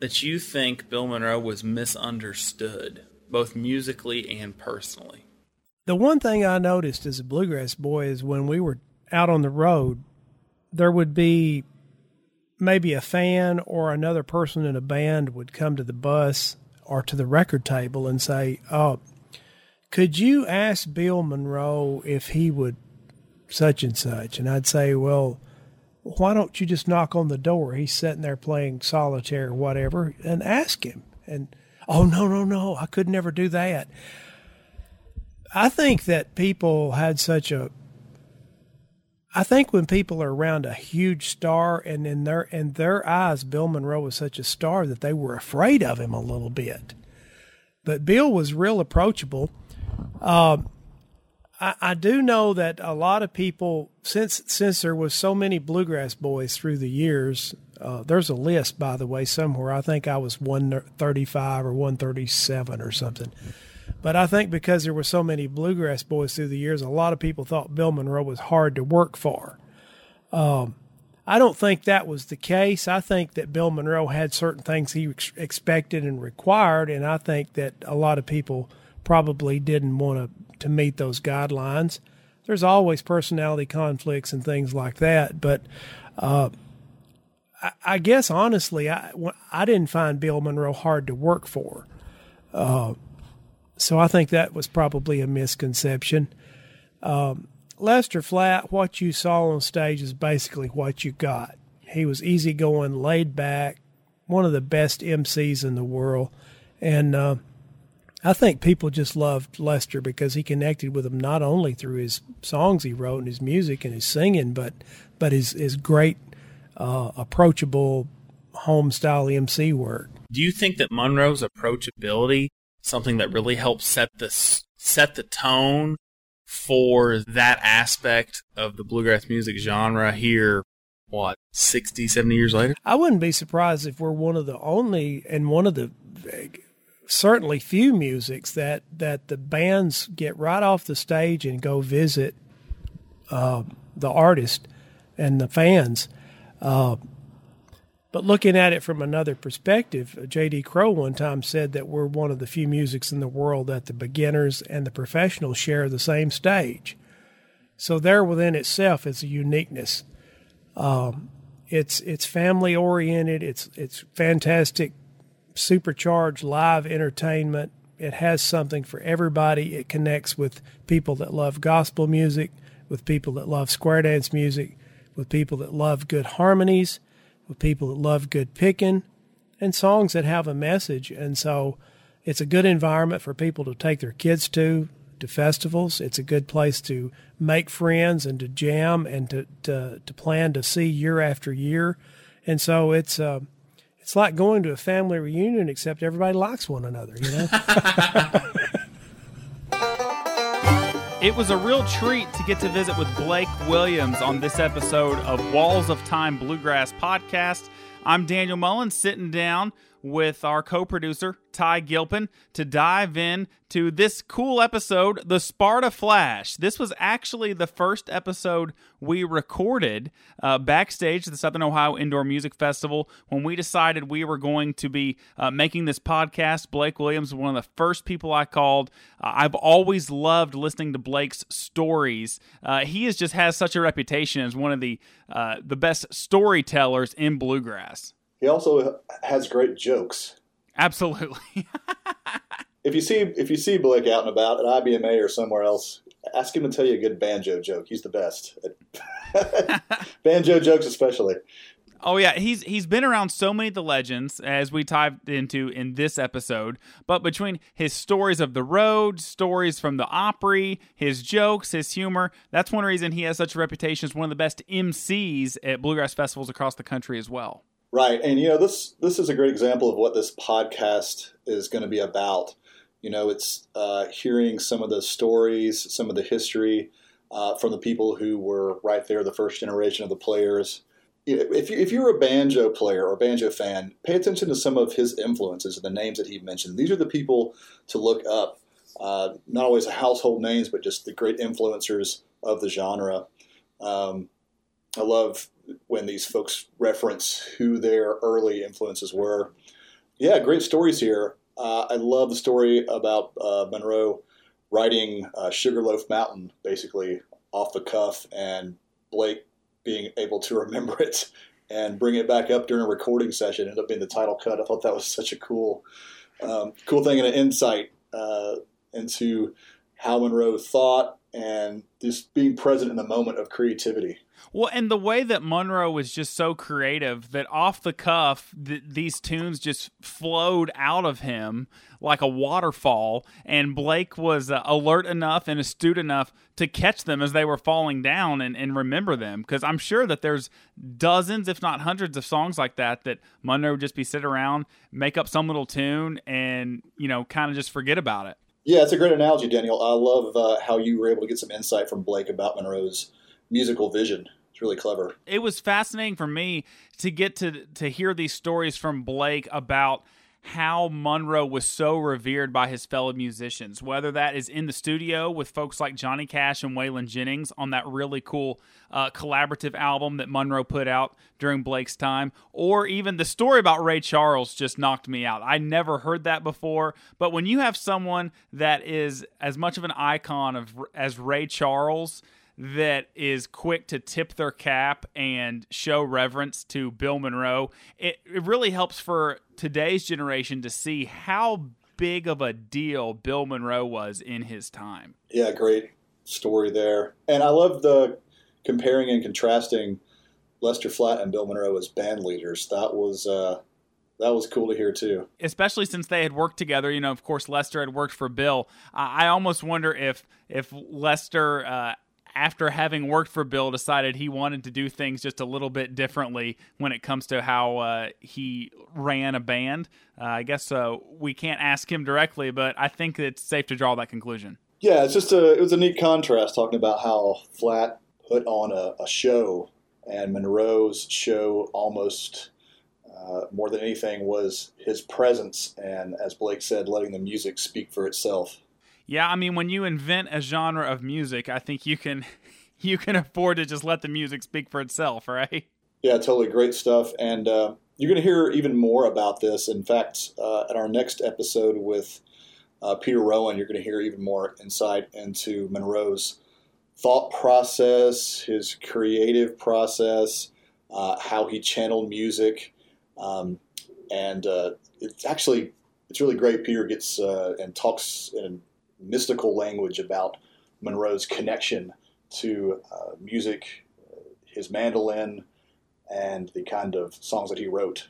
that you think Bill Monroe was misunderstood, both musically and personally? The one thing I noticed as a bluegrass boy is when we were out on the road, there would be maybe a fan or another person in a band would come to the bus or to the record table and say, "Oh, could you ask Bill Monroe if he would such and such?" And I'd say, "Well, why don't you just knock on the door? He's sitting there playing solitaire or whatever, and ask him." And oh no, no, no, I could never do that. I think that people had such a I think when people are around a huge star and in their in their eyes Bill Monroe was such a star that they were afraid of him a little bit. But Bill was real approachable. Um, I, I do know that a lot of people since since there was so many bluegrass boys through the years. Uh, there's a list, by the way, somewhere. I think I was 135 or 137 or something. But I think because there were so many bluegrass boys through the years, a lot of people thought Bill Monroe was hard to work for. Um, I don't think that was the case. I think that Bill Monroe had certain things he ex- expected and required, and I think that a lot of people probably didn't want to, to meet those guidelines. There's always personality conflicts and things like that, but uh, I, I guess honestly, I, I didn't find Bill Monroe hard to work for. Uh, so I think that was probably a misconception. Um, Lester Flatt, what you saw on stage is basically what you got. He was easygoing, laid back, one of the best MCs in the world, and uh, I think people just loved Lester because he connected with them not only through his songs he wrote and his music and his singing, but but his his great, uh, approachable, home style MC work. Do you think that Monroe's approachability something that really helps set the set the tone for that aspect of the bluegrass music genre here what 60 70 years later I wouldn't be surprised if we're one of the only and one of the certainly few musics that that the bands get right off the stage and go visit uh, the artist and the fans. Uh, but looking at it from another perspective, J.D. Crowe one time said that we're one of the few musics in the world that the beginners and the professionals share the same stage. So there within itself is a uniqueness. Um, it's it's family oriented. It's it's fantastic, supercharged live entertainment. It has something for everybody. It connects with people that love gospel music, with people that love square dance music, with people that love good harmonies, with people that love good picking, and songs that have a message. And so, it's a good environment for people to take their kids to to festivals. It's a good place to make friends and to jam and to to, to plan to see year after year. And so it's uh, it's like going to a family reunion, except everybody likes one another. You know. It was a real treat to get to visit with Blake Williams on this episode of Walls of Time Bluegrass Podcast. I'm Daniel Mullen sitting down with our co producer, Ty Gilpin, to dive in to this cool episode, The Sparta Flash. This was actually the first episode we recorded uh, backstage at the Southern Ohio Indoor Music Festival when we decided we were going to be uh, making this podcast. Blake Williams one of the first people I called. Uh, I've always loved listening to Blake's stories. Uh, he has just has such a reputation as one of the uh, the best storytellers in bluegrass. He also has great jokes. Absolutely. if you see if you see Blake out and about at IBMA or somewhere else, ask him to tell you a good banjo joke. He's the best. banjo jokes, especially. Oh yeah, he's he's been around so many of the legends as we dived into in this episode. But between his stories of the road, stories from the Opry, his jokes, his humor, that's one reason he has such a reputation as one of the best MCs at bluegrass festivals across the country as well. Right, and you know this this is a great example of what this podcast is going to be about. You know, it's uh, hearing some of the stories, some of the history uh, from the people who were right there, the first generation of the players. If, you, if you're a banjo player or banjo fan, pay attention to some of his influences and the names that he mentioned. These are the people to look up. Uh, not always household names, but just the great influencers of the genre. Um, I love when these folks reference who their early influences were. Yeah, great stories here. Uh, I love the story about uh, Monroe writing uh, Sugarloaf Mountain basically off the cuff, and Blake being able to remember it and bring it back up during a recording session. It ended up being the title cut. I thought that was such a cool, um, cool thing and an insight uh, into how Monroe thought and just being present in the moment of creativity. Well, and the way that Monroe was just so creative that off the cuff, th- these tunes just flowed out of him like a waterfall. And Blake was uh, alert enough and astute enough to catch them as they were falling down and, and remember them. Because I'm sure that there's dozens, if not hundreds, of songs like that that Monroe would just be sit around, make up some little tune, and, you know, kind of just forget about it. Yeah, it's a great analogy, Daniel. I love uh, how you were able to get some insight from Blake about Monroe's musical vision. It's really clever. It was fascinating for me to get to to hear these stories from Blake about how Monroe was so revered by his fellow musicians, whether that is in the studio with folks like Johnny Cash and Waylon Jennings on that really cool uh, collaborative album that Monroe put out during Blake's time, or even the story about Ray Charles just knocked me out. I never heard that before, but when you have someone that is as much of an icon of as Ray Charles, that is quick to tip their cap and show reverence to Bill Monroe. It, it really helps for today's generation to see how big of a deal Bill Monroe was in his time. Yeah, great story there. And I love the comparing and contrasting Lester Flatt and Bill Monroe as band leaders. That was uh, that was cool to hear too. Especially since they had worked together. You know, of course, Lester had worked for Bill. I almost wonder if if Lester uh, after having worked for Bill, decided he wanted to do things just a little bit differently when it comes to how uh, he ran a band. Uh, I guess uh, we can't ask him directly, but I think it's safe to draw that conclusion. Yeah, it's just a it was a neat contrast talking about how Flatt put on a, a show, and Monroe's show almost uh, more than anything was his presence, and as Blake said, letting the music speak for itself. Yeah, I mean, when you invent a genre of music, I think you can you can afford to just let the music speak for itself, right? Yeah, totally great stuff. And uh, you're going to hear even more about this. In fact, uh, at our next episode with uh, Peter Rowan, you're going to hear even more insight into Monroe's thought process, his creative process, uh, how he channeled music, um, and uh, it's actually it's really great. Peter gets uh, and talks in mystical language about Monroe's connection to uh, music, his mandolin, and the kind of songs that he wrote.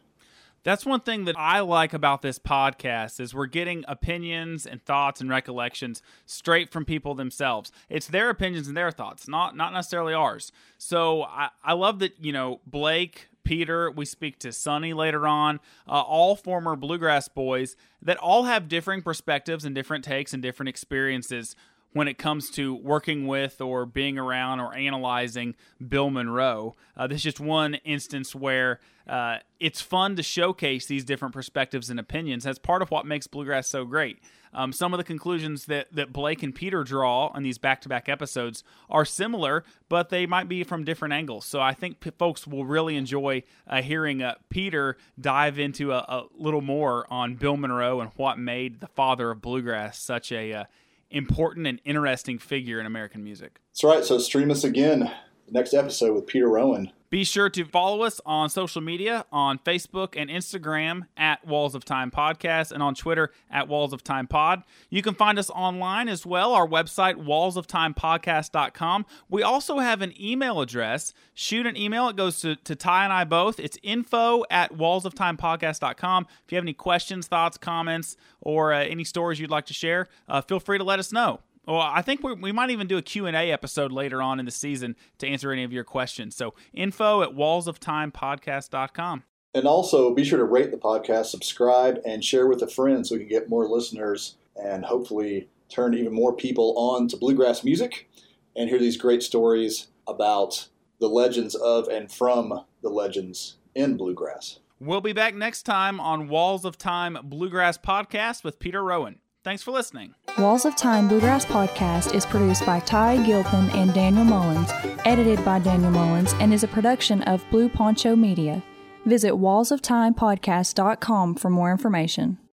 That's one thing that I like about this podcast is we're getting opinions and thoughts and recollections straight from people themselves. It's their opinions and their thoughts, not not necessarily ours. So I, I love that, you know, Blake, Peter, we speak to Sonny later on, uh, all former bluegrass boys that all have differing perspectives and different takes and different experiences when it comes to working with or being around or analyzing Bill Monroe. Uh, this is just one instance where uh, it's fun to showcase these different perspectives and opinions. That's part of what makes bluegrass so great. Um, some of the conclusions that, that Blake and Peter draw on these back to back episodes are similar, but they might be from different angles. So I think p- folks will really enjoy uh, hearing uh, Peter dive into a, a, little more on Bill Monroe and what made the father of bluegrass such a uh, important and interesting figure in American music. That's right. So stream us again next episode with Peter Rowan. Be sure to follow us on social media on Facebook and Instagram at Walls of Time Podcast and on Twitter at Walls of Time Pod. You can find us online as well, our website, wallsoftimepodcast.com. We also have an email address. Shoot an email. It goes to, to Ty and I both. It's info at wallsoftimepodcast.com. If you have any questions, thoughts, comments, or uh, any stories you'd like to share, uh, feel free to let us know. Well, I think we might even do a Q&A episode later on in the season to answer any of your questions. So info at wallsoftimepodcast.com. And also be sure to rate the podcast, subscribe, and share with a friend so we can get more listeners and hopefully turn even more people on to bluegrass music and hear these great stories about the legends of and from the legends in bluegrass. We'll be back next time on Walls of Time Bluegrass Podcast with Peter Rowan. Thanks for listening. Walls of Time Bluegrass Podcast is produced by Ty Gilpin and Daniel Mullins, edited by Daniel Mullins, and is a production of Blue Poncho Media. Visit wallsoftimepodcast.com for more information.